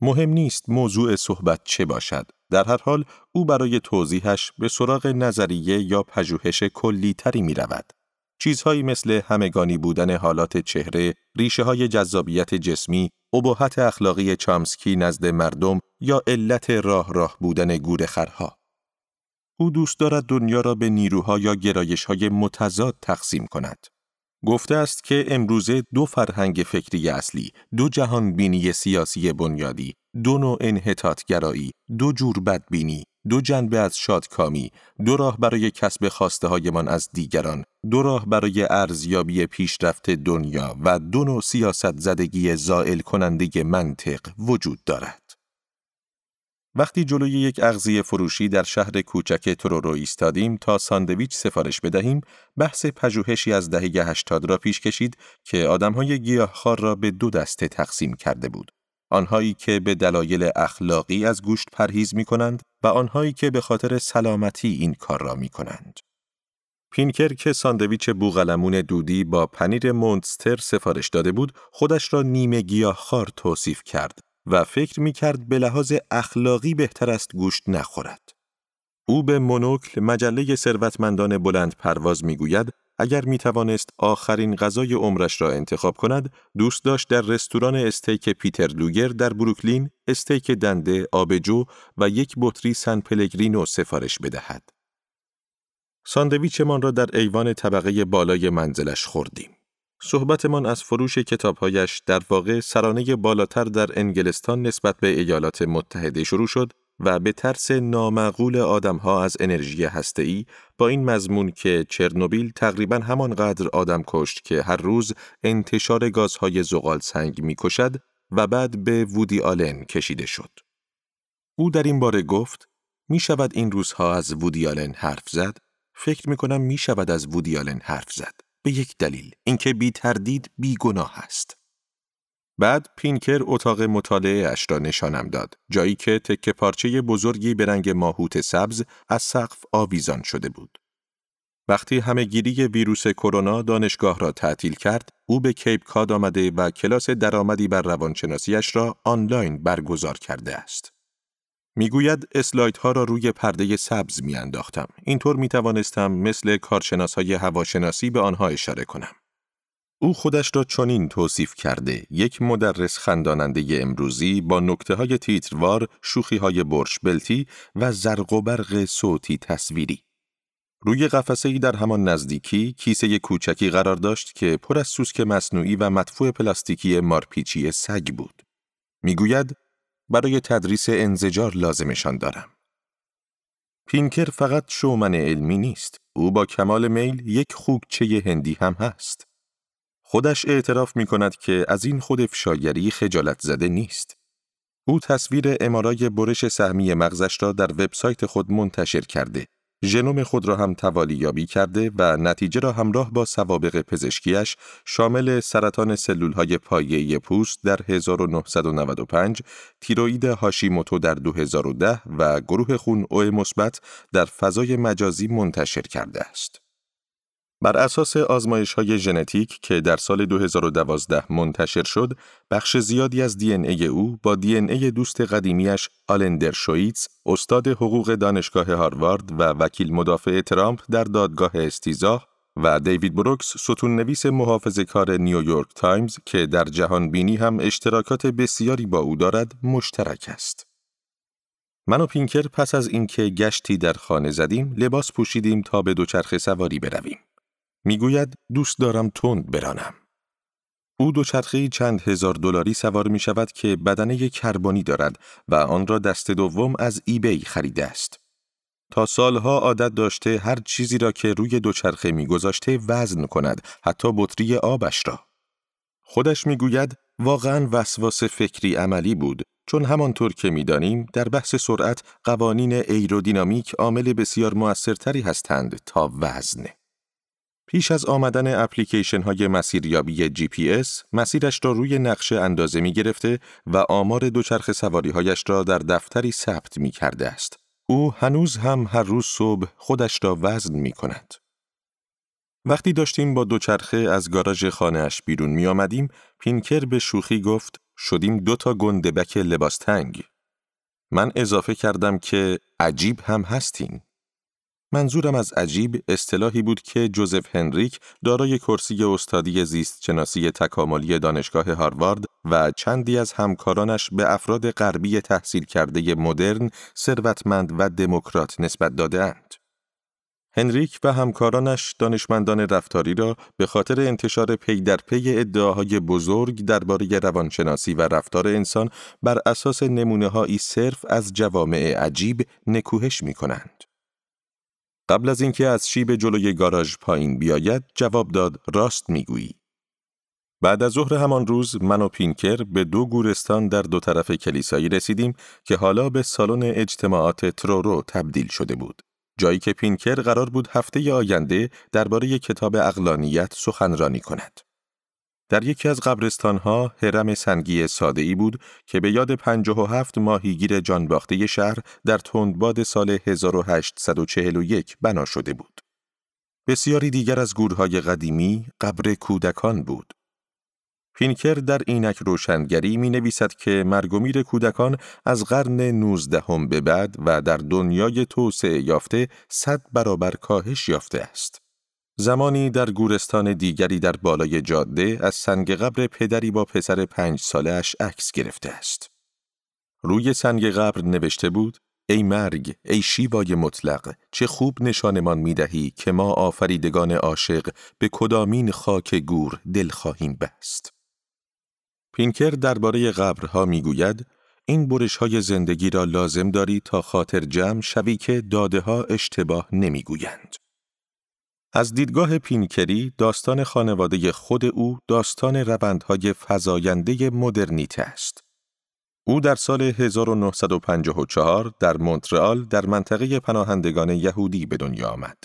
مهم نیست موضوع صحبت چه باشد. در هر حال او برای توضیحش به سراغ نظریه یا پژوهش کلی تری می رود. چیزهایی مثل همگانی بودن حالات چهره، ریشه های جذابیت جسمی، ابهت اخلاقی چامسکی نزد مردم یا علت راه راه بودن گورخرها. او دوست دارد دنیا را به نیروها یا گرایش های متضاد تقسیم کند. گفته است که امروزه دو فرهنگ فکری اصلی، دو جهان بینی سیاسی بنیادی، دو نوع انحطاطگرایی، دو جور بدبینی، دو جنبه از شادکامی، دو راه برای کسب خواسته هایمان از دیگران، دو راه برای ارزیابی پیشرفت دنیا و دو نوع سیاست زدگی زائل کننده منطق وجود دارد. وقتی جلوی یک اغذیه فروشی در شهر کوچک ترورو ایستادیم تا ساندویچ سفارش بدهیم، بحث پژوهشی از دهه 80 را پیش کشید که آدمهای گیاهخوار را به دو دسته تقسیم کرده بود. آنهایی که به دلایل اخلاقی از گوشت پرهیز می کنند و آنهایی که به خاطر سلامتی این کار را می کنند. پینکر که ساندویچ بوغلمون دودی با پنیر مونستر سفارش داده بود، خودش را نیمه گیاهخوار توصیف کرد و فکر می کرد به لحاظ اخلاقی بهتر است گوشت نخورد. او به مونوکل مجله ثروتمندان بلند پرواز می گوید اگر می توانست آخرین غذای عمرش را انتخاب کند، دوست داشت در رستوران استیک پیتر لوگر در بروکلین استیک دنده، آبجو و یک بطری سن پلگرینو سفارش بدهد. ساندویچمان را در ایوان طبقه بالای منزلش خوردیم. صحبتمان از فروش کتابهایش در واقع سرانه بالاتر در انگلستان نسبت به ایالات متحده شروع شد و به ترس نامعقول آدمها از انرژی هسته‌ای با این مضمون که چرنوبیل تقریبا همانقدر آدم کشت که هر روز انتشار گازهای زغال سنگ می‌کشد و بعد به وودی آلن کشیده شد. او در این باره گفت می شود این روزها از وودی آلن حرف زد؟ فکر می کنم می شود از وودی آلن حرف زد. به یک دلیل اینکه بی تردید بی گناه است. بعد پینکر اتاق مطالعه اش را نشانم داد جایی که تکه پارچه بزرگی به رنگ ماهوت سبز از سقف آویزان شده بود. وقتی همه گیری ویروس کرونا دانشگاه را تعطیل کرد، او به کیپ کاد آمده و کلاس درآمدی بر روانشناسیش را آنلاین برگزار کرده است. می‌گوید اسلاید ها را روی پرده سبز می انداختم. اینطور می توانستم مثل کارشناس های هواشناسی به آنها اشاره کنم. او خودش را چنین توصیف کرده یک مدرس خنداننده امروزی با نکته های تیتروار، شوخی های برش بلتی و زرق و برق صوتی تصویری. روی قفسه ای در همان نزدیکی کیسه کوچکی قرار داشت که پر از سوسک مصنوعی و مدفوع پلاستیکی مارپیچی سگ بود. می‌گوید برای تدریس انزجار لازمشان دارم. پینکر فقط شومن علمی نیست. او با کمال میل یک خوکچه هندی هم هست. خودش اعتراف می کند که از این خود افشاگری خجالت زده نیست. او تصویر امارای برش سهمی مغزش را در وبسایت خود منتشر کرده ژنوم خود را هم توالی یابی کرده و نتیجه را همراه با سوابق پزشکیش شامل سرطان سلول های پایه پوست در 1995 تیروید هاشیموتو در 2010 و گروه خون او مثبت در فضای مجازی منتشر کرده است. بر اساس آزمایش های ژنتیک که در سال 2012 منتشر شد، بخش زیادی از دی ای او با دی ای دوست قدیمیش آلندر شویتز، استاد حقوق دانشگاه هاروارد و وکیل مدافع ترامپ در دادگاه استیزاه و دیوید بروکس ستون نویس محافظه کار نیویورک تایمز که در جهان بینی هم اشتراکات بسیاری با او دارد مشترک است. من و پینکر پس از اینکه گشتی در خانه زدیم لباس پوشیدیم تا به دوچرخه سواری برویم. می‌گوید دوست دارم تند برانم. او دوچرخه چند هزار دلاری سوار می شود که بدنه کربنی دارد و آن را دست دوم از eBay خریده است. تا سالها عادت داشته هر چیزی را که روی دوچرخه میگذاشته وزن کند حتی بطری آبش را. خودش می‌گوید واقعا وسواس فکری عملی بود چون همانطور که می‌دانیم در بحث سرعت قوانین ایرودینامیک عامل بسیار موثرتری هستند تا وزن. پیش از آمدن اپلیکیشن های مسیریابی جی پی اس، مسیرش را روی نقشه اندازه می گرفته و آمار دوچرخ سواری هایش را در دفتری ثبت می کرده است. او هنوز هم هر روز صبح خودش را وزن می کند. وقتی داشتیم با دوچرخه از گاراژ خانهاش بیرون می آمدیم، پینکر به شوخی گفت شدیم دو تا گندبک لباس تنگ. من اضافه کردم که عجیب هم هستین. منظورم از عجیب اصطلاحی بود که جوزف هنریک دارای کرسی استادی زیست شناسی تکاملی دانشگاه هاروارد و چندی از همکارانش به افراد غربی تحصیل کرده مدرن، ثروتمند و دموکرات نسبت دادهاند. هنریک و همکارانش دانشمندان رفتاری را به خاطر انتشار پی در پی ادعاهای بزرگ درباره روانشناسی و رفتار انسان بر اساس نمونه صرفا از جوامع عجیب نکوهش می کنند. قبل از اینکه از شیب جلوی گاراژ پایین بیاید جواب داد راست می‌گویی بعد از ظهر همان روز من و پینکر به دو گورستان در دو طرف کلیسایی رسیدیم که حالا به سالن اجتماعات ترورو تبدیل شده بود. جایی که پینکر قرار بود هفته آینده درباره کتاب اقلانیت سخنرانی کند. در یکی از قبرستانها هرم سنگی ساده ای بود که به یاد 57 ماهیگیر جانباخته شهر در تندباد سال 1841 بنا شده بود. بسیاری دیگر از گورهای قدیمی قبر کودکان بود. پینکر در اینک روشنگری می نویسد که مرگومیر کودکان از قرن نوزدهم به بعد و در دنیای توسعه یافته صد برابر کاهش یافته است. زمانی در گورستان دیگری در بالای جاده از سنگ قبر پدری با پسر پنج سالش عکس گرفته است. روی سنگ قبر نوشته بود ای مرگ، ای شیوای مطلق، چه خوب نشانمان می دهی که ما آفریدگان عاشق به کدامین خاک گور دل خواهیم بست. پینکر درباره قبرها می‌گوید این برش های زندگی را لازم داری تا خاطر جمع شوی که داده ها اشتباه نمی‌گویند. از دیدگاه پینکری داستان خانواده خود او داستان روندهای فزاینده مدرنیته است. او در سال 1954 در مونترال در منطقه پناهندگان یهودی به دنیا آمد.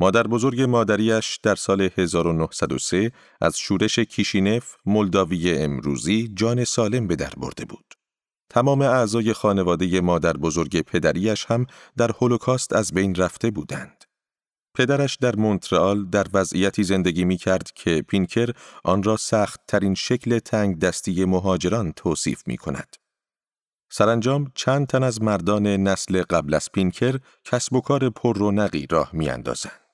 مادر بزرگ مادریش در سال 1903 از شورش کیشینف مولداوی امروزی جان سالم به در برده بود. تمام اعضای خانواده مادر بزرگ پدریش هم در هولوکاست از بین رفته بودند. پدرش در مونترال در وضعیتی زندگی می کرد که پینکر آن را سخت ترین شکل تنگ دستی مهاجران توصیف می کند. سرانجام چند تن از مردان نسل قبل از پینکر کسب و کار پر رونقی راه می اندازند.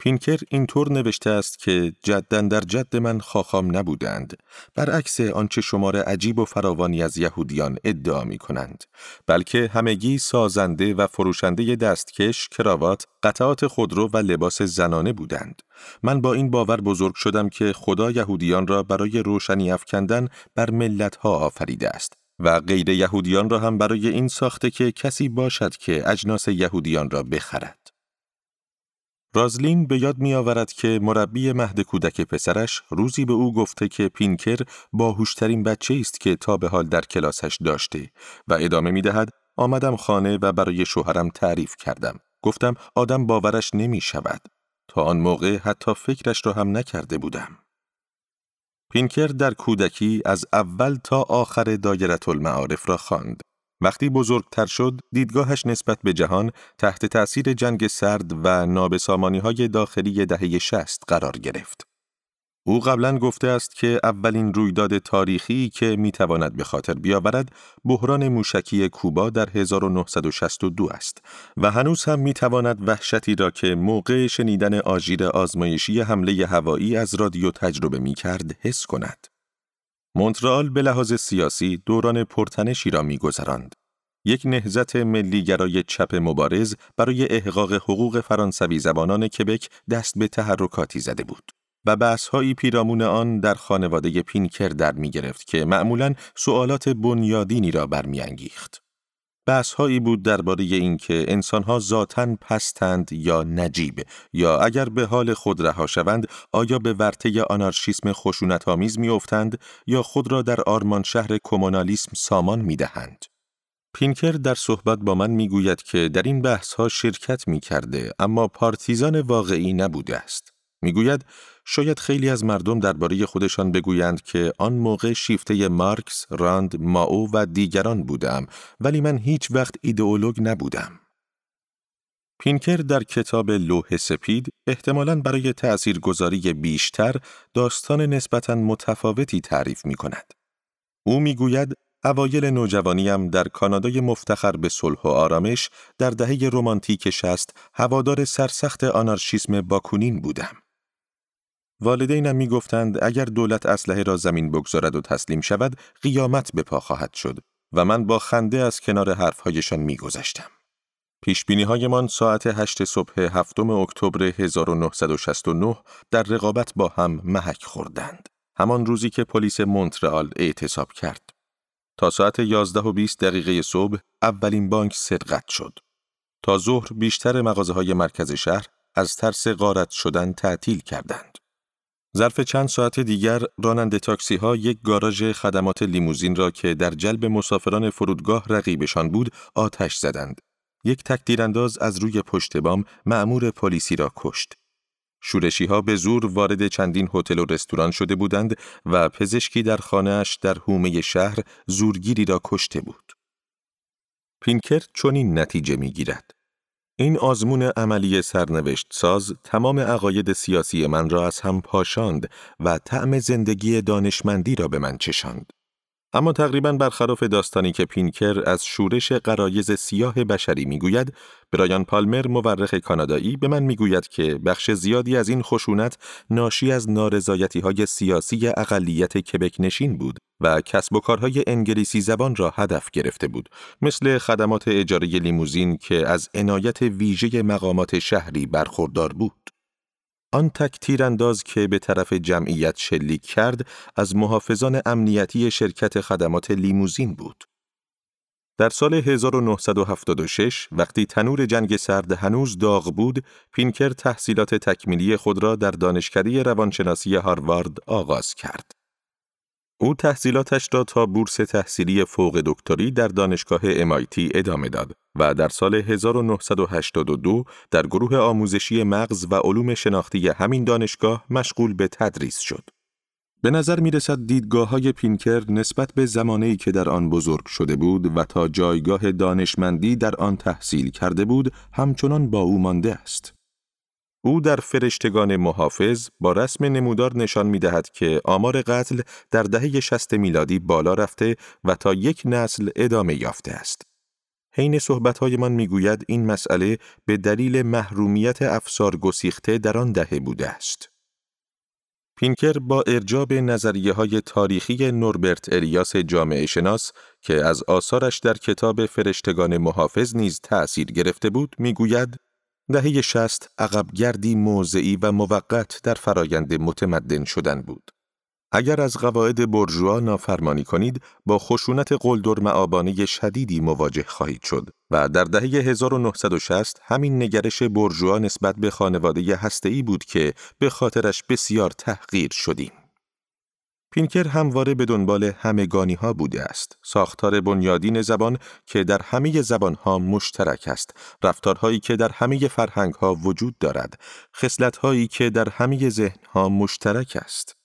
پینکر اینطور نوشته است که جدن در جد من خاخام نبودند. برعکس آنچه شمار عجیب و فراوانی از یهودیان ادعا می کنند بلکه همگی سازنده و فروشنده دستکش کراوات قطعات خودرو و لباس زنانه بودند. من با این باور بزرگ شدم که خدا یهودیان را برای روشنی افکندن بر ملتها آفریده است و غیر یهودیان را هم برای این ساخته که کسی باشد که اجناس یهودیان را بخرد. رازلین به یاد می آورد که مربی مهد کودک پسرش روزی به او گفته که پینکر باهوشترین بچه است که تا به حال در کلاسش داشته و ادامه می دهد آمدم خانه و برای شوهرم تعریف کردم. گفتم آدم باورش نمی شود. تا آن موقع حتی فکرش را هم نکرده بودم. پینکر در کودکی از اول تا آخر دایرت المعارف را خواند. وقتی بزرگتر شد، دیدگاهش نسبت به جهان تحت تأثیر جنگ سرد و نابسامانی های داخلی دهه شست قرار گرفت. او قبلا گفته است که اولین رویداد تاریخی که می‌تواند به خاطر بیاورد بحران موشکی کوبا در 1962 است و هنوز هم می‌تواند وحشتی را که موقع شنیدن آژیر آزمایشی حمله هوایی از رادیو تجربه می کرد حس کند. مونترال به لحاظ سیاسی دوران پرتنشی را میگذراند. یک نهزت ملیگرای چپ مبارز برای احقاق حقوق فرانسوی زبانان کبک دست به تحرکاتی زده بود و بحث‌هایی پیرامون آن در خانواده پینکر در می گرفت که معمولاً سوالات بنیادینی را برمیانگیخت. بحث هایی بود درباره اینکه انسانها ذاتا پستند یا نجیب یا اگر به حال خود رها شوند آیا به ورطه آنارشیسم خشونت آمیز میافتند یا خود را در آرمان شهر کمونالیسم سامان می‌دهند پینکر در صحبت با من می‌گوید که در این بحث ها شرکت می کرده اما پارتیزان واقعی نبوده است. می‌گوید شاید خیلی از مردم درباره خودشان بگویند که آن موقع شیفته مارکس، راند، ماو و دیگران بودم ولی من هیچ وقت ایدئولوگ نبودم. پینکر در کتاب لوح سپید احتمالاً برای تأثیرگذاری بیشتر داستان نسبتاً متفاوتی تعریف می کند. او می‌گوید اوایل نوجوانیم در کانادای مفتخر به صلح و آرامش در دهه رمانتیک شست هوادار سرسخت آنارشیسم باکونین بودم. والدینم می گفتند اگر دولت اسلحه را زمین بگذارد و تسلیم شود قیامت به پا خواهد شد و من با خنده از کنار حرفهایشان می گذشتم. پیش هایمان ساعت هشت صبح هفتم اکتبر 1969 در رقابت با هم محک خوردند. همان روزی که پلیس مونترال اعتصاب کرد. تا ساعت 11 و 20 دقیقه صبح اولین بانک سرقت شد. تا ظهر بیشتر مغازه های مرکز شهر از ترس غارت شدن تعطیل کردند. ظرف چند ساعت دیگر راننده تاکسی ها یک گاراژ خدمات لیموزین را که در جلب مسافران فرودگاه رقیبشان بود آتش زدند. یک تکتیرانداز از روی پشت بام مأمور پلیسی را کشت. شورشی ها به زور وارد چندین هتل و رستوران شده بودند و پزشکی در خانهاش در حومه شهر زورگیری را کشته بود. پینکر چنین نتیجه می گیرد. این آزمون عملی سرنوشت ساز تمام عقاید سیاسی من را از هم پاشاند و طعم زندگی دانشمندی را به من چشاند. اما تقریبا برخلاف داستانی که پینکر از شورش قرایز سیاه بشری می‌گوید، برایان پالمر مورخ کانادایی به من می‌گوید که بخش زیادی از این خشونت ناشی از نارضایتی های سیاسی اقلیت کبک نشین بود و کسب و کارهای انگلیسی زبان را هدف گرفته بود، مثل خدمات اجاره لیموزین که از عنایت ویژه مقامات شهری برخوردار بود. آن تک تیرانداز که به طرف جمعیت شلیک کرد از محافظان امنیتی شرکت خدمات لیموزین بود. در سال 1976 وقتی تنور جنگ سرد هنوز داغ بود، پینکر تحصیلات تکمیلی خود را در دانشکده روانشناسی هاروارد آغاز کرد. او تحصیلاتش را تا بورس تحصیلی فوق دکتری در دانشگاه MIT ادامه داد و در سال 1982 در گروه آموزشی مغز و علوم شناختی همین دانشگاه مشغول به تدریس شد. به نظر می رسد دیدگاه های پینکر نسبت به زمانی که در آن بزرگ شده بود و تا جایگاه دانشمندی در آن تحصیل کرده بود همچنان با او مانده است. او در فرشتگان محافظ با رسم نمودار نشان می دهد که آمار قتل در دهه شست میلادی بالا رفته و تا یک نسل ادامه یافته است. حین صحبتهایمان می‌گوید این مسئله به دلیل محرومیت افسار گسیخته در آن دهه بوده است. پینکر با ارجاب نظریه های تاریخی نوربرت الیاس جامعه شناس که از آثارش در کتاب فرشتگان محافظ نیز تأثیر گرفته بود می‌گوید دهه شست عقبگردی موضعی و موقت در فرایند متمدن شدن بود. اگر از قواعد برجوا نافرمانی کنید با خشونت قلدر معابانه شدیدی مواجه خواهید شد و در دهه 1960 همین نگرش برجوا نسبت به خانواده هسته‌ای بود که به خاطرش بسیار تحقیر شدیم. پینکر همواره به دنبال همگانی ها بوده است. ساختار بنیادین زبان که در همه زبان ها مشترک است. رفتارهایی که در همه فرهنگ ها وجود دارد. خصلت هایی که در همه ذهن ها مشترک است.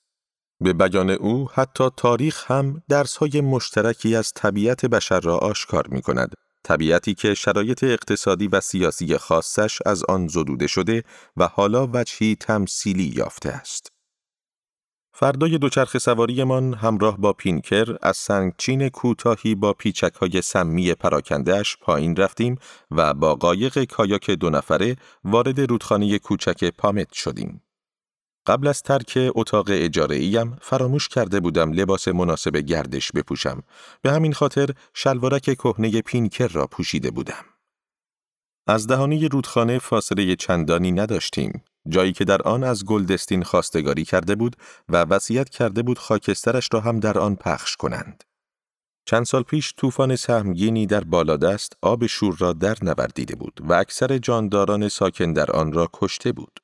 به بیان او حتی تاریخ هم درس های مشترکی از طبیعت بشر را آشکار می کند. طبیعتی که شرایط اقتصادی و سیاسی خاصش از آن زدوده شده و حالا وجهی تمثیلی یافته است. فردای دوچرخ سواریمان همراه با پینکر از سنگچین کوتاهی با پیچک های سمی پراکندهش پایین رفتیم و با قایق کایاک دو نفره وارد رودخانه کوچک پامت شدیم. قبل از ترک اتاق اجاره ایم فراموش کرده بودم لباس مناسب گردش بپوشم. به همین خاطر شلوارک کهنه پینکر را پوشیده بودم. از دهانی رودخانه فاصله چندانی نداشتیم. جایی که در آن از گلدستین خواستگاری کرده بود و وصیت کرده بود خاکسترش را هم در آن پخش کنند. چند سال پیش طوفان سهمگینی در بالادست آب شور را در نوردیده بود و اکثر جانداران ساکن در آن را کشته بود.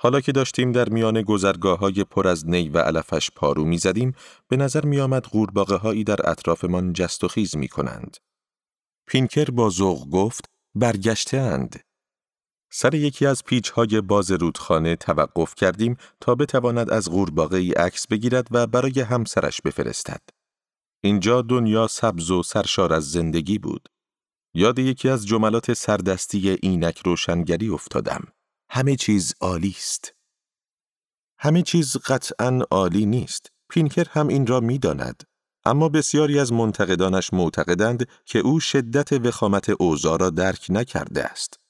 حالا که داشتیم در میان گذرگاه های پر از نی و علفش پارو می زدیم، به نظر می آمد غورباغه هایی در اطرافمان جست و خیز می کنند. پینکر با ذوق گفت برگشته اند. سر یکی از پیچ های باز رودخانه توقف کردیم تا بتواند از غورباغه ای عکس بگیرد و برای همسرش بفرستد. اینجا دنیا سبز و سرشار از زندگی بود. یاد یکی از جملات سردستی اینک روشنگری افتادم. همه چیز عالی است. همه چیز قطعا عالی نیست. پینکر هم این را می‌داند. اما بسیاری از منتقدانش معتقدند که او شدت وخامت اوضاع را درک نکرده است.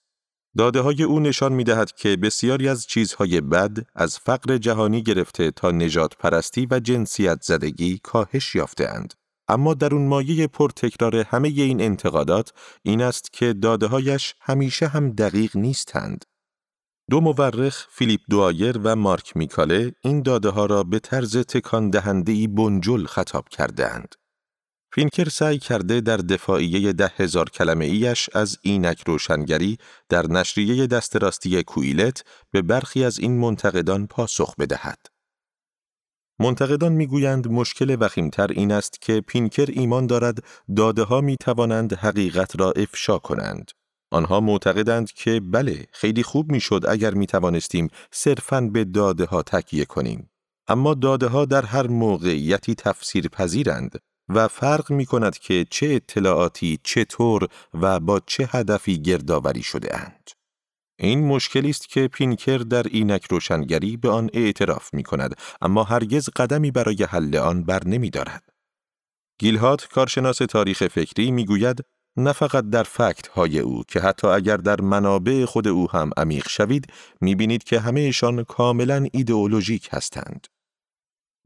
داده های او نشان می دهد که بسیاری از چیزهای بد از فقر جهانی گرفته تا نجات پرستی و جنسیت زدگی کاهش یافته اند. اما در اون مایه پرتکرار همه این انتقادات این است که داده هایش همیشه هم دقیق نیستند. دو مورخ فیلیپ دوایر و مارک میکاله این داده ها را به طرز تکان دهنده بنجل خطاب کردهاند. فینکر سعی کرده در دفاعیه ده هزار کلمه ایش از اینک روشنگری در نشریه دست راستی کویلت به برخی از این منتقدان پاسخ بدهد. منتقدان می‌گویند مشکل وخیمتر این است که پینکر ایمان دارد داده ها می توانند حقیقت را افشا کنند. آنها معتقدند که بله خیلی خوب می‌شد اگر می توانستیم صرفاً به داده ها تکیه کنیم. اما داده ها در هر موقعیتی تفسیر پذیرند و فرق می کند که چه اطلاعاتی چطور و با چه هدفی گردآوری شده اند. این مشکلی است که پینکر در اینک روشنگری به آن اعتراف می کند اما هرگز قدمی برای حل آن بر نمی دارد. گیلهات کارشناس تاریخ فکری می گوید نه فقط در فکت های او که حتی اگر در منابع خود او هم عمیق شوید می بینید که همهشان کاملا ایدئولوژیک هستند.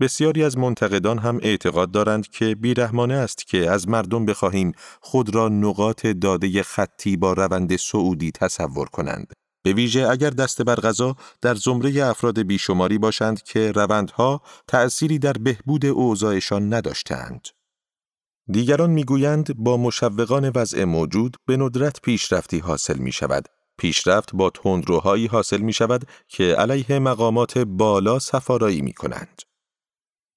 بسیاری از منتقدان هم اعتقاد دارند که بیرحمانه است که از مردم بخواهیم خود را نقاط داده خطی با روند سعودی تصور کنند. به ویژه اگر دست بر غذا در زمره افراد بیشماری باشند که روندها تأثیری در بهبود اوضاعشان نداشتند. دیگران می‌گویند با مشوقان وضع موجود به ندرت پیشرفتی حاصل می شود. پیشرفت با تندروهایی حاصل می شود که علیه مقامات بالا سفارایی می کنند.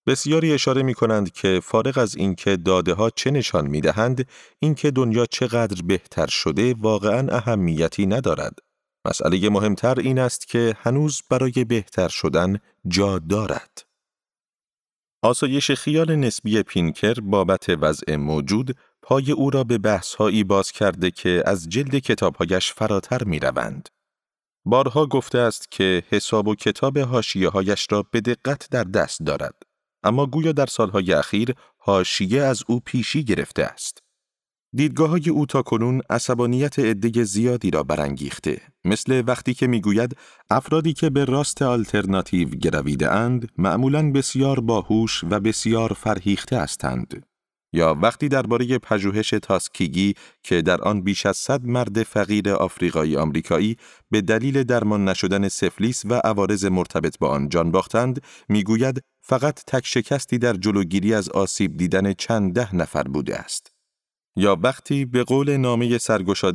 بسیاری اشاره می کنند که فارغ از اینکه داده ها چه نشان می دهند، اینکه دنیا چقدر بهتر شده واقعا اهمیتی ندارد. مسئله مهمتر این است که هنوز برای بهتر شدن جا دارد. آسایش خیال نسبی پینکر بابت وضع موجود پای او را به بحثهایی باز کرده که از جلد کتابهایش فراتر می روند. بارها گفته است که حساب و کتاب هاشیه هایش را به دقت در دست دارد. اما گویا در سالهای اخیر هاشیه از او پیشی گرفته است. دیدگاه های او تا کنون عصبانیت عده زیادی را برانگیخته مثل وقتی که می‌گوید افرادی که به راست آلترناتیو گرویده اند معمولا بسیار باهوش و بسیار فرهیخته هستند یا وقتی درباره پژوهش تاسکیگی که در آن بیش از صد مرد فقیر آفریقایی آمریکایی به دلیل درمان نشدن سفلیس و عوارض مرتبط با آن جان باختند می‌گوید فقط تک شکستی در جلوگیری از آسیب دیدن چند ده نفر بوده است یا وقتی به قول نامه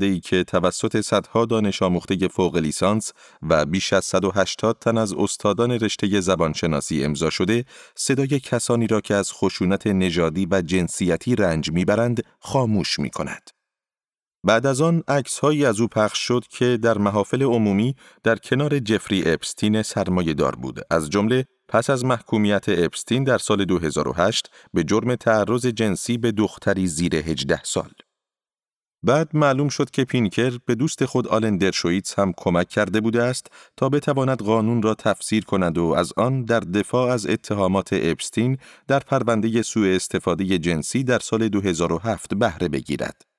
ای که توسط صدها دانش آموخته فوق لیسانس و بیش از 180 تن از استادان رشته زبانشناسی امضا شده، صدای کسانی را که از خشونت نژادی و جنسیتی رنج می‌برند خاموش می کند. بعد از آن عکسهایی از او پخش شد که در محافل عمومی در کنار جفری اپستین سرمایه دار بود از جمله پس از محکومیت اپستین در سال 2008 به جرم تعرض جنسی به دختری زیر 18 سال. بعد معلوم شد که پینکر به دوست خود آلن درشویتس هم کمک کرده بوده است تا بتواند قانون را تفسیر کند و از آن در دفاع از اتهامات اپستین در پرونده سوء استفاده جنسی در سال 2007 بهره بگیرد.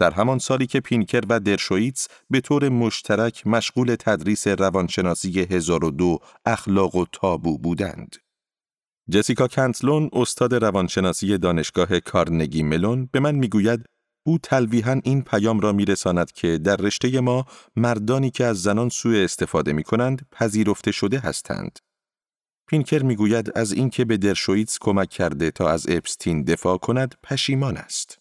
در همان سالی که پینکر و درشویتس به طور مشترک مشغول تدریس روانشناسی 1002 اخلاق و تابو بودند. جسیکا کنتلون استاد روانشناسی دانشگاه کارنگی ملون به من می‌گوید او تلویحا این پیام را میرساند که در رشته ما مردانی که از زنان سوء استفاده می کنند پذیرفته شده هستند. پینکر می‌گوید از اینکه به درشویتس کمک کرده تا از اپستین دفاع کند پشیمان است.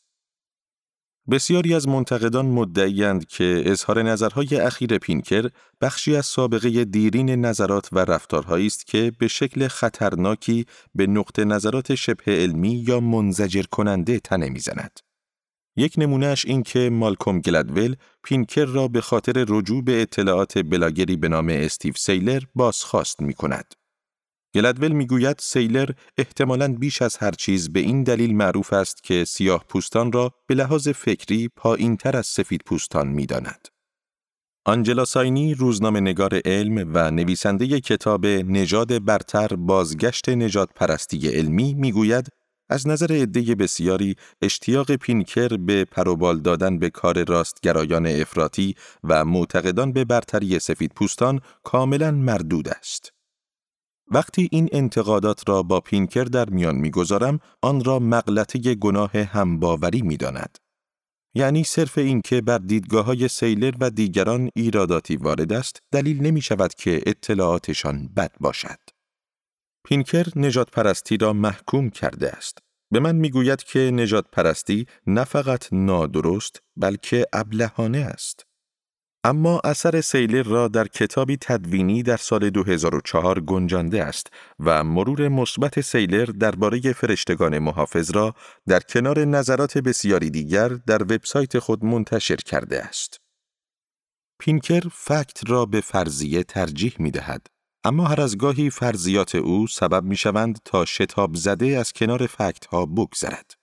بسیاری از منتقدان مدعیند که اظهار نظرهای اخیر پینکر بخشی از سابقه دیرین نظرات و رفتارهایی است که به شکل خطرناکی به نقطه نظرات شبه علمی یا منزجر کننده تنه می‌زند. یک نمونهش این که مالکوم گلدول پینکر را به خاطر رجوع به اطلاعات بلاگری به نام استیو سیلر بازخواست می کند. گلدول می‌گوید سیلر احتمالاً بیش از هر چیز به این دلیل معروف است که سیاه پوستان را به لحاظ فکری پایین تر از سفید پوستان می داند. آنجلا ساینی روزنامه نگار علم و نویسنده کتاب نژاد برتر بازگشت نجات پرستی علمی می‌گوید از نظر عده بسیاری اشتیاق پینکر به پروبال دادن به کار راستگرایان افراطی و معتقدان به برتری سفید پوستان کاملا مردود است. وقتی این انتقادات را با پینکر در میان می‌گذارم آن را مغلطه گناه همباوری می‌داند. یعنی صرف اینکه بر دیدگاه های سیلر و دیگران ایراداتی وارد است دلیل نمی شود که اطلاعاتشان بد باشد. پینکر نجات پرستی را محکوم کرده است. به من می‌گوید که نجات پرستی نه فقط نادرست بلکه ابلهانه است. اما اثر سیلر را در کتابی تدوینی در سال 2004 گنجانده است و مرور مثبت سیلر درباره فرشتگان محافظ را در کنار نظرات بسیاری دیگر در وبسایت خود منتشر کرده است. پینکر فکت را به فرضیه ترجیح می دهد. اما هر از گاهی فرضیات او سبب می شوند تا شتاب زده از کنار فکت ها بگذرد.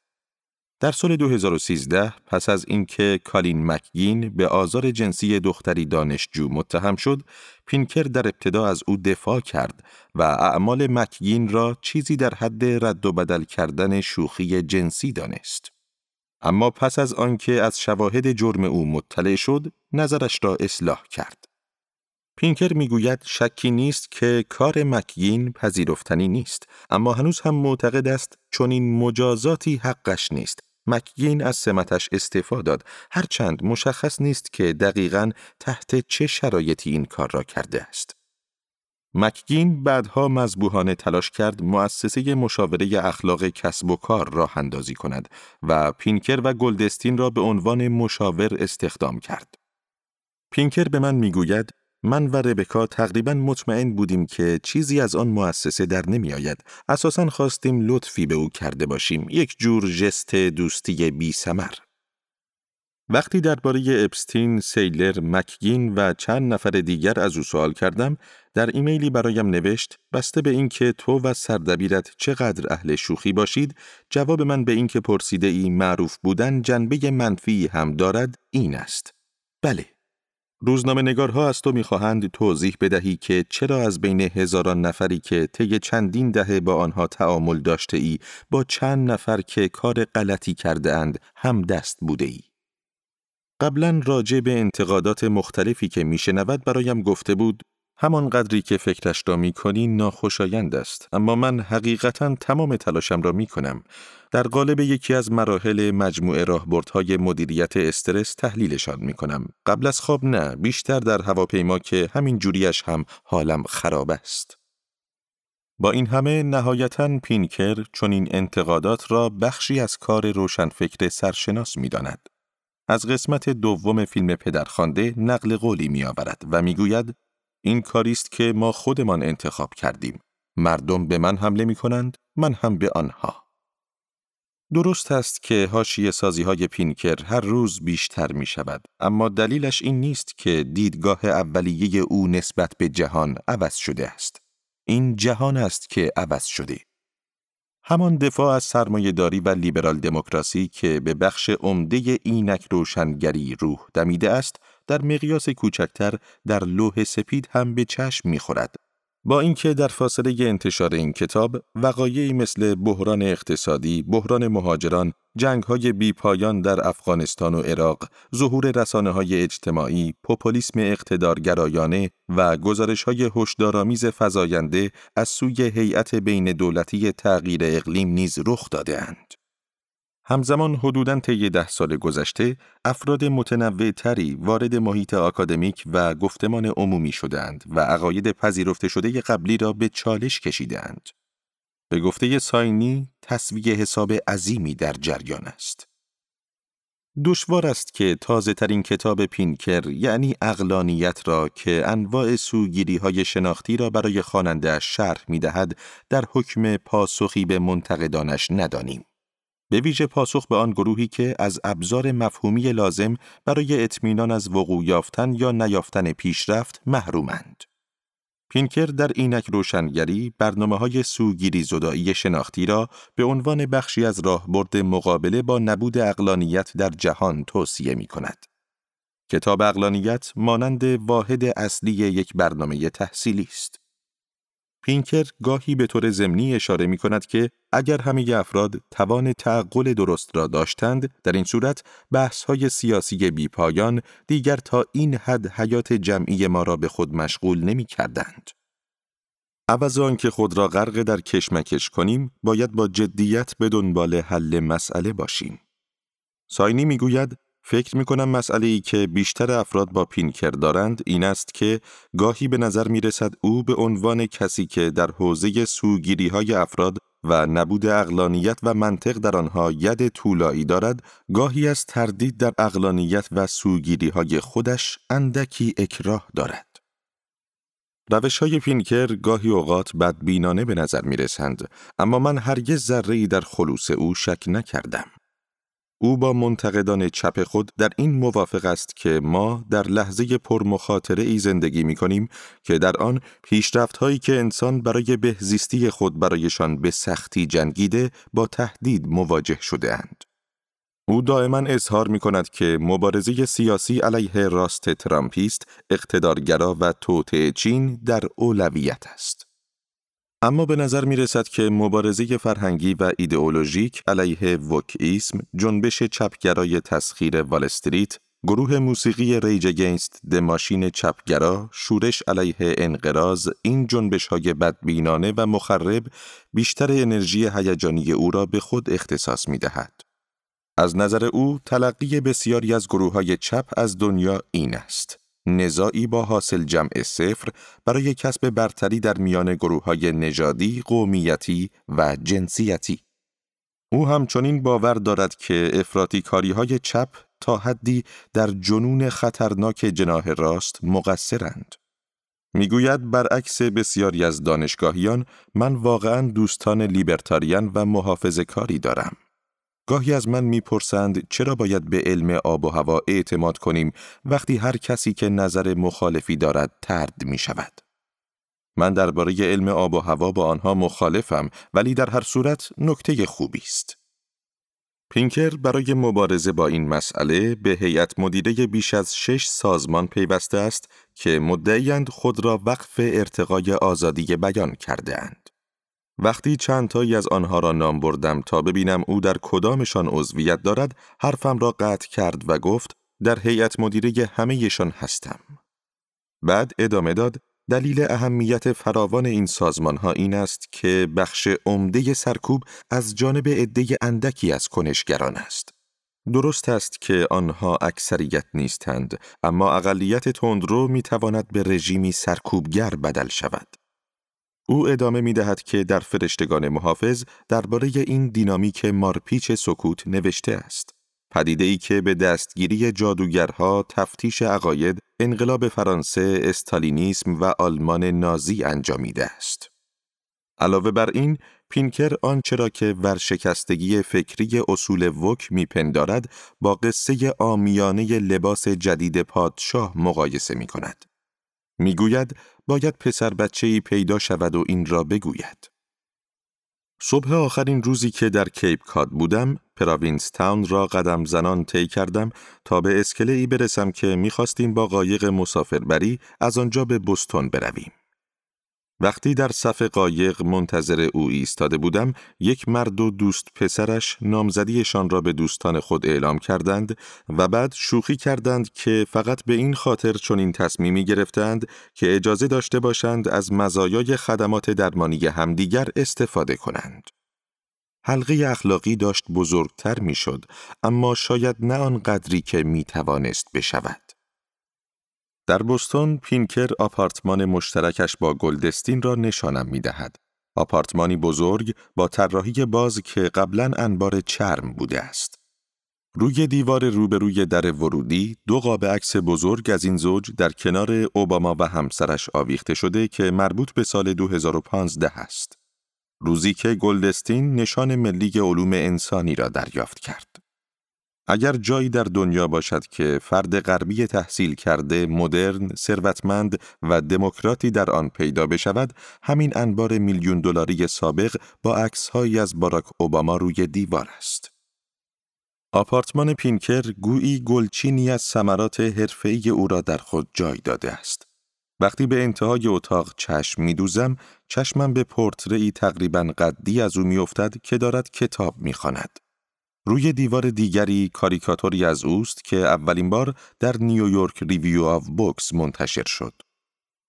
در سال 2013 پس از اینکه کالین مکگین به آزار جنسی دختری دانشجو متهم شد، پینکر در ابتدا از او دفاع کرد و اعمال مکگین را چیزی در حد رد و بدل کردن شوخی جنسی دانست. اما پس از آنکه از شواهد جرم او مطلع شد، نظرش را اصلاح کرد. پینکر می‌گوید شکی نیست که کار مکگین پذیرفتنی نیست اما هنوز هم معتقد است چون این مجازاتی حقش نیست. مکگین از سمتش استعفا داد. هرچند مشخص نیست که دقیقا تحت چه شرایطی این کار را کرده است. مکگین بعدها مذبوحانه تلاش کرد مؤسسه مشاوره اخلاق کسب و کار راه اندازی کند و پینکر و گلدستین را به عنوان مشاور استخدام کرد. پینکر به من می‌گوید من و ربکا تقریبا مطمئن بودیم که چیزی از آن مؤسسه در نمی آید. اساسا خواستیم لطفی به او کرده باشیم. یک جور جست دوستی بی سمر. وقتی درباره اپستین، سیلر، مکگین و چند نفر دیگر از او سوال کردم، در ایمیلی برایم نوشت بسته به اینکه تو و سردبیرت چقدر اهل شوخی باشید، جواب من به اینکه پرسیده ای معروف بودن جنبه منفی هم دارد این است. بله. روزنامه نگارها از تو می‌خواهند توضیح بدهی که چرا از بین هزاران نفری که طی چندین دهه با آنها تعامل داشته ای با چند نفر که کار غلطی کرده اند هم دست بوده ای. قبلا راجع به انتقادات مختلفی که میشنود برایم گفته بود همان قدری که فکرش را می کنی ناخوشایند است. اما من حقیقتا تمام تلاشم را می کنم در قالب یکی از مراحل مجموعه راهبردهای مدیریت استرس تحلیلشان می کنم قبل از خواب نه بیشتر در هواپیما که همین جوریش هم حالم خراب است. با این همه نهایتا پینکر این انتقادات را بخشی از کار روشنفکر سرشناس می داند. از قسمت دوم فیلم پدرخوانده نقل قولی می آورد و می گوید این کاریست که ما خودمان انتخاب کردیم. مردم به من حمله می کنند، من هم به آنها. درست است که هاشی سازی های پینکر هر روز بیشتر می شود، اما دلیلش این نیست که دیدگاه اولیه او نسبت به جهان عوض شده است. این جهان است که عوض شده. همان دفاع از داری و لیبرال دموکراسی که به بخش عمده اینک روشنگری روح دمیده است در مقیاس کوچکتر در لوح سپید هم به چشم می‌خورد. با اینکه در فاصله انتشار این کتاب وقایعی مثل بحران اقتصادی، بحران مهاجران، جنگ‌های بیپایان در افغانستان و عراق، ظهور رسانه های اجتماعی، پوپولیسم اقتدارگرایانه و گزارش‌های هشدارآمیز فزاینده از سوی هیئت بین دولتی تغییر اقلیم نیز رخ دادهاند. همزمان حدوداً طی ده سال گذشته افراد متنوع تری وارد محیط آکادمیک و گفتمان عمومی شدند و عقاید پذیرفته شده قبلی را به چالش کشیدند. به گفته ساینی تصویه حساب عظیمی در جریان است. دشوار است که تازه ترین کتاب پینکر یعنی اقلانیت را که انواع سوگیری های شناختی را برای خواننده شرح می دهد در حکم پاسخی به منتقدانش ندانیم. به ویژه پاسخ به آن گروهی که از ابزار مفهومی لازم برای اطمینان از وقوع یافتن یا نیافتن پیشرفت محرومند. پینکر در اینک روشنگری برنامه های سوگیری زدایی شناختی را به عنوان بخشی از راهبرد مقابله با نبود اقلانیت در جهان توصیه می کند. کتاب اقلانیت مانند واحد اصلی یک برنامه تحصیلی است. پینکر گاهی به طور ضمنی اشاره می کند که اگر همه افراد توان تعقل درست را داشتند در این صورت بحث های سیاسی بی پایان دیگر تا این حد حیات جمعی ما را به خود مشغول نمی کردند. عوض که خود را غرق در کشمکش کنیم باید با جدیت به دنبال حل مسئله باشیم. ساینی می‌گوید فکر می کنم مسئله ای که بیشتر افراد با پینکر دارند این است که گاهی به نظر می رسد او به عنوان کسی که در حوزه سوگیری های افراد و نبود اقلانیت و منطق در آنها ید طولایی دارد گاهی از تردید در اقلانیت و سوگیری های خودش اندکی اکراه دارد. روش های پینکر گاهی اوقات بدبینانه به نظر می رسند، اما من هرگز ذره در خلوص او شک نکردم. او با منتقدان چپ خود در این موافق است که ما در لحظه پرمخاطره ای زندگی می کنیم که در آن پیشرفت هایی که انسان برای بهزیستی خود برایشان به سختی جنگیده با تهدید مواجه شده اند. او دائما اظهار می کند که مبارزه سیاسی علیه راست ترامپیست، اقتدارگرا و توطئه چین در اولویت است. اما به نظر می رسد که مبارزه فرهنگی و ایدئولوژیک علیه وکیسم، جنبش چپگرای تسخیر والستریت، گروه موسیقی ریج اگینست دماشین چپگرا، شورش علیه انقراض، این جنبش های بدبینانه و مخرب بیشتر انرژی هیجانی او را به خود اختصاص می دهد. از نظر او تلقی بسیاری از گروه های چپ از دنیا این است. نزاعی با حاصل جمع صفر برای کسب برتری در میان گروه های نژادی، قومیتی و جنسیتی. او همچنین باور دارد که افراتی کاری های چپ تا حدی در جنون خطرناک جناه راست مقصرند. می‌گوید برعکس بسیاری از دانشگاهیان من واقعا دوستان لیبرتاریان و محافظ کاری دارم. گاهی از من می‌پرسند چرا باید به علم آب و هوا اعتماد کنیم وقتی هر کسی که نظر مخالفی دارد ترد می شود. من درباره علم آب و هوا با آنها مخالفم ولی در هر صورت نکته خوبی است. پینکر برای مبارزه با این مسئله به هیئت مدیره بیش از شش سازمان پیوسته است که مدعیند خود را وقف ارتقای آزادی بیان کرده اند. وقتی چند تایی از آنها را نام بردم تا ببینم او در کدامشان عضویت دارد، حرفم را قطع کرد و گفت در هیئت مدیره همهشان هستم. بعد ادامه داد دلیل اهمیت فراوان این سازمان ها این است که بخش عمده سرکوب از جانب عده اندکی از کنشگران است. درست است که آنها اکثریت نیستند، اما اقلیت تندرو می تواند به رژیمی سرکوبگر بدل شود. او ادامه می دهد که در فرشتگان محافظ درباره این دینامیک مارپیچ سکوت نوشته است. پدیده ای که به دستگیری جادوگرها، تفتیش عقاید، انقلاب فرانسه، استالینیسم و آلمان نازی انجامیده است. علاوه بر این، پینکر آنچه را که ورشکستگی فکری اصول woke میپندارد با قصه عامیانه لباس جدید پادشاه مقایسه می کند. می‌گوید باید پسر بچه ای پیدا شود و این را بگوید. صبح آخرین روزی که در کیپ کاد بودم، پراوینس تاون را قدم زنان طی کردم تا به اسکله ای برسم که می‌خواستیم با قایق مسافربری از آنجا به بستون برویم. وقتی در صف قایق منتظر او ایستاده بودم، یک مرد و دوست پسرش نامزدیشان را به دوستان خود اعلام کردند و بعد شوخی کردند که فقط به این خاطر چون این تصمیمی گرفتند که اجازه داشته باشند از مزایای خدمات درمانی همدیگر استفاده کنند. حلقه اخلاقی داشت بزرگتر می‌شد، اما شاید نه آنقدری که می توانست بشود. در بستون پینکر آپارتمان مشترکش با گلدستین را نشانم می دهد. آپارتمانی بزرگ با طراحی باز که قبلا انبار چرم بوده است. روی دیوار روبروی در ورودی دو قاب عکس بزرگ از این زوج در کنار اوباما و همسرش آویخته شده که مربوط به سال 2015 است. روزی که گلدستین نشان ملی علوم انسانی را دریافت کرد. اگر جایی در دنیا باشد که فرد غربی تحصیل کرده، مدرن، ثروتمند و دموکراتی در آن پیدا بشود، همین انبار میلیون دلاری سابق با عکسهایی از باراک اوباما روی دیوار است. آپارتمان پینکر گویی گلچینی از ثمرات حرفه‌ای او را در خود جای داده است. وقتی به انتهای اتاق چشم میدوزم، چشمم به پورتری تقریبا قدی از او میافتد که دارد کتاب می‌خواند. روی دیوار دیگری کاریکاتوری از اوست که اولین بار در نیویورک ریویو آف بوکس منتشر شد.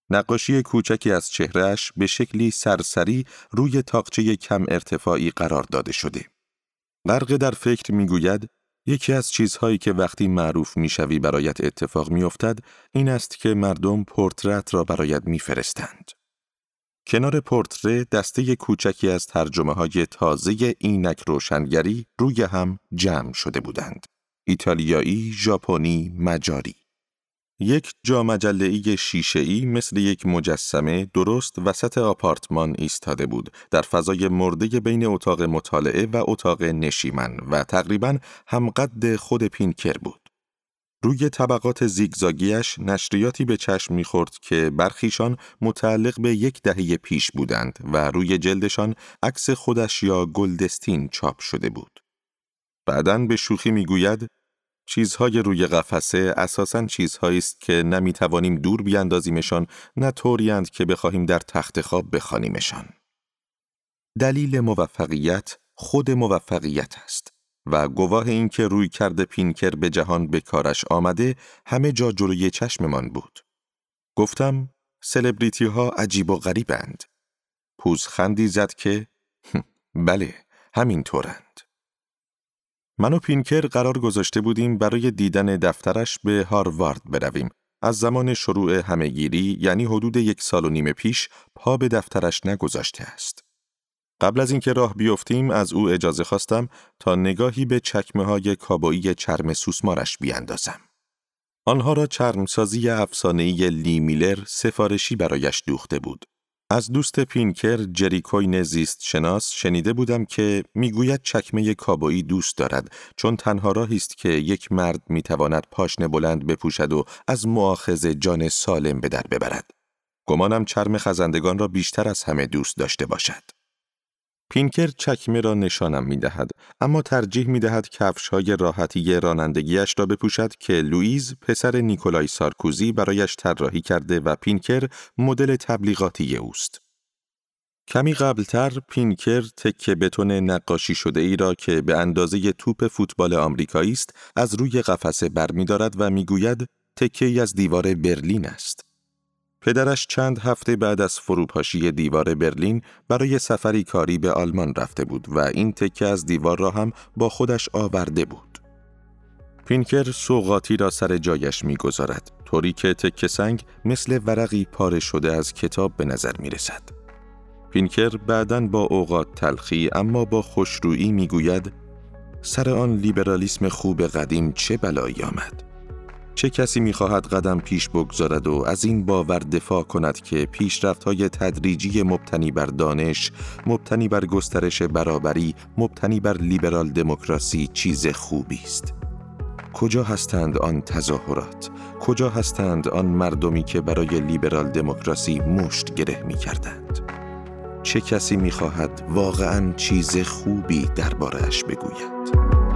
نقاشی کوچکی از چهرهش به شکلی سرسری روی تاقچه کم ارتفاعی قرار داده شده. غرق در فکر می‌گوید یکی از چیزهایی که وقتی معروف می‌شوی برایت اتفاق میافتد این است که مردم پورترت را برایت میفرستند. کنار پورتره دسته کوچکی از ترجمه های تازه اینک روشنگری روی هم جمع شده بودند. ایتالیایی، ژاپنی، مجاری. یک جا مجله شیشه مثل یک مجسمه درست وسط آپارتمان ایستاده بود در فضای مرده بین اتاق مطالعه و اتاق نشیمن و تقریبا همقد خود پینکر بود. روی طبقات زیگزاگیش نشریاتی به چشم می‌خورد که برخیشان متعلق به یک دهه پیش بودند و روی جلدشان عکس خودش یا گلدستین چاپ شده بود. بعداً به شوخی می‌گوید چیزهای روی قفسه اساساً چیزهایی است که نمی‌توانیم دور بیاندازیمشان نه طوریند که بخواهیم در تخت خواب بخوانیمشان. دلیل موفقیت خود موفقیت است و گواه اینکه روی کرده پینکر به جهان به کارش آمده همه جا جلوی چشممان بود. گفتم سلبریتی ها عجیب و غریبند. پوزخندی زد که بله همین طورند. من و پینکر قرار گذاشته بودیم برای دیدن دفترش به هاروارد برویم. از زمان شروع همهگیری یعنی حدود یک سال و نیم پیش پا به دفترش نگذاشته است. قبل از اینکه راه بیفتیم از او اجازه خواستم تا نگاهی به چکمه های کابایی چرم سوسمارش بیاندازم. آنها را چرمسازی افسانه‌ای لی میلر سفارشی برایش دوخته بود. از دوست پینکر جریکوین زیست شناس شنیده بودم که می‌گوید چکمه کابایی دوست دارد چون تنها راهی است که یک مرد می‌تواند پاشنه بلند بپوشد و از معاخذ جان سالم به در ببرد. گمانم چرم خزندگان را بیشتر از همه دوست داشته باشد. پینکر چکمه را نشانم می دهد، اما ترجیح می دهد کفش های راحتی رانندگیش را بپوشد که لوئیز پسر نیکولای سارکوزی برایش طراحی کرده و پینکر مدل تبلیغاتی اوست. کمی قبلتر پینکر تکه بتون نقاشی شده ای را که به اندازه توپ فوتبال آمریکایی است از روی قفسه برمیدارد و می‌گوید تکه ای از دیوار برلین است. پدرش چند هفته بعد از فروپاشی دیوار برلین برای سفری کاری به آلمان رفته بود و این تکه از دیوار را هم با خودش آورده بود. پینکر سوقاتی را سر جایش می‌گذارد طوری که تکه سنگ مثل ورقی پاره شده از کتاب به نظر می رسد. پینکر بعدا با اوقات تلخی اما با خوشرویی می‌گوید سر آن لیبرالیسم خوب قدیم چه بلایی آمد چه کسی می‌خواهد قدم پیش بگذارد و از این باور دفاع کند که پیشرفت های تدریجی مبتنی بر دانش، مبتنی بر گسترش برابری، مبتنی بر لیبرال دموکراسی چیز خوبی است. کجا هستند آن تظاهرات؟ کجا هستند آن مردمی که برای لیبرال دموکراسی مشت گره می کردند؟ چه کسی می خواهد واقعا چیز خوبی دربارهش بگوید؟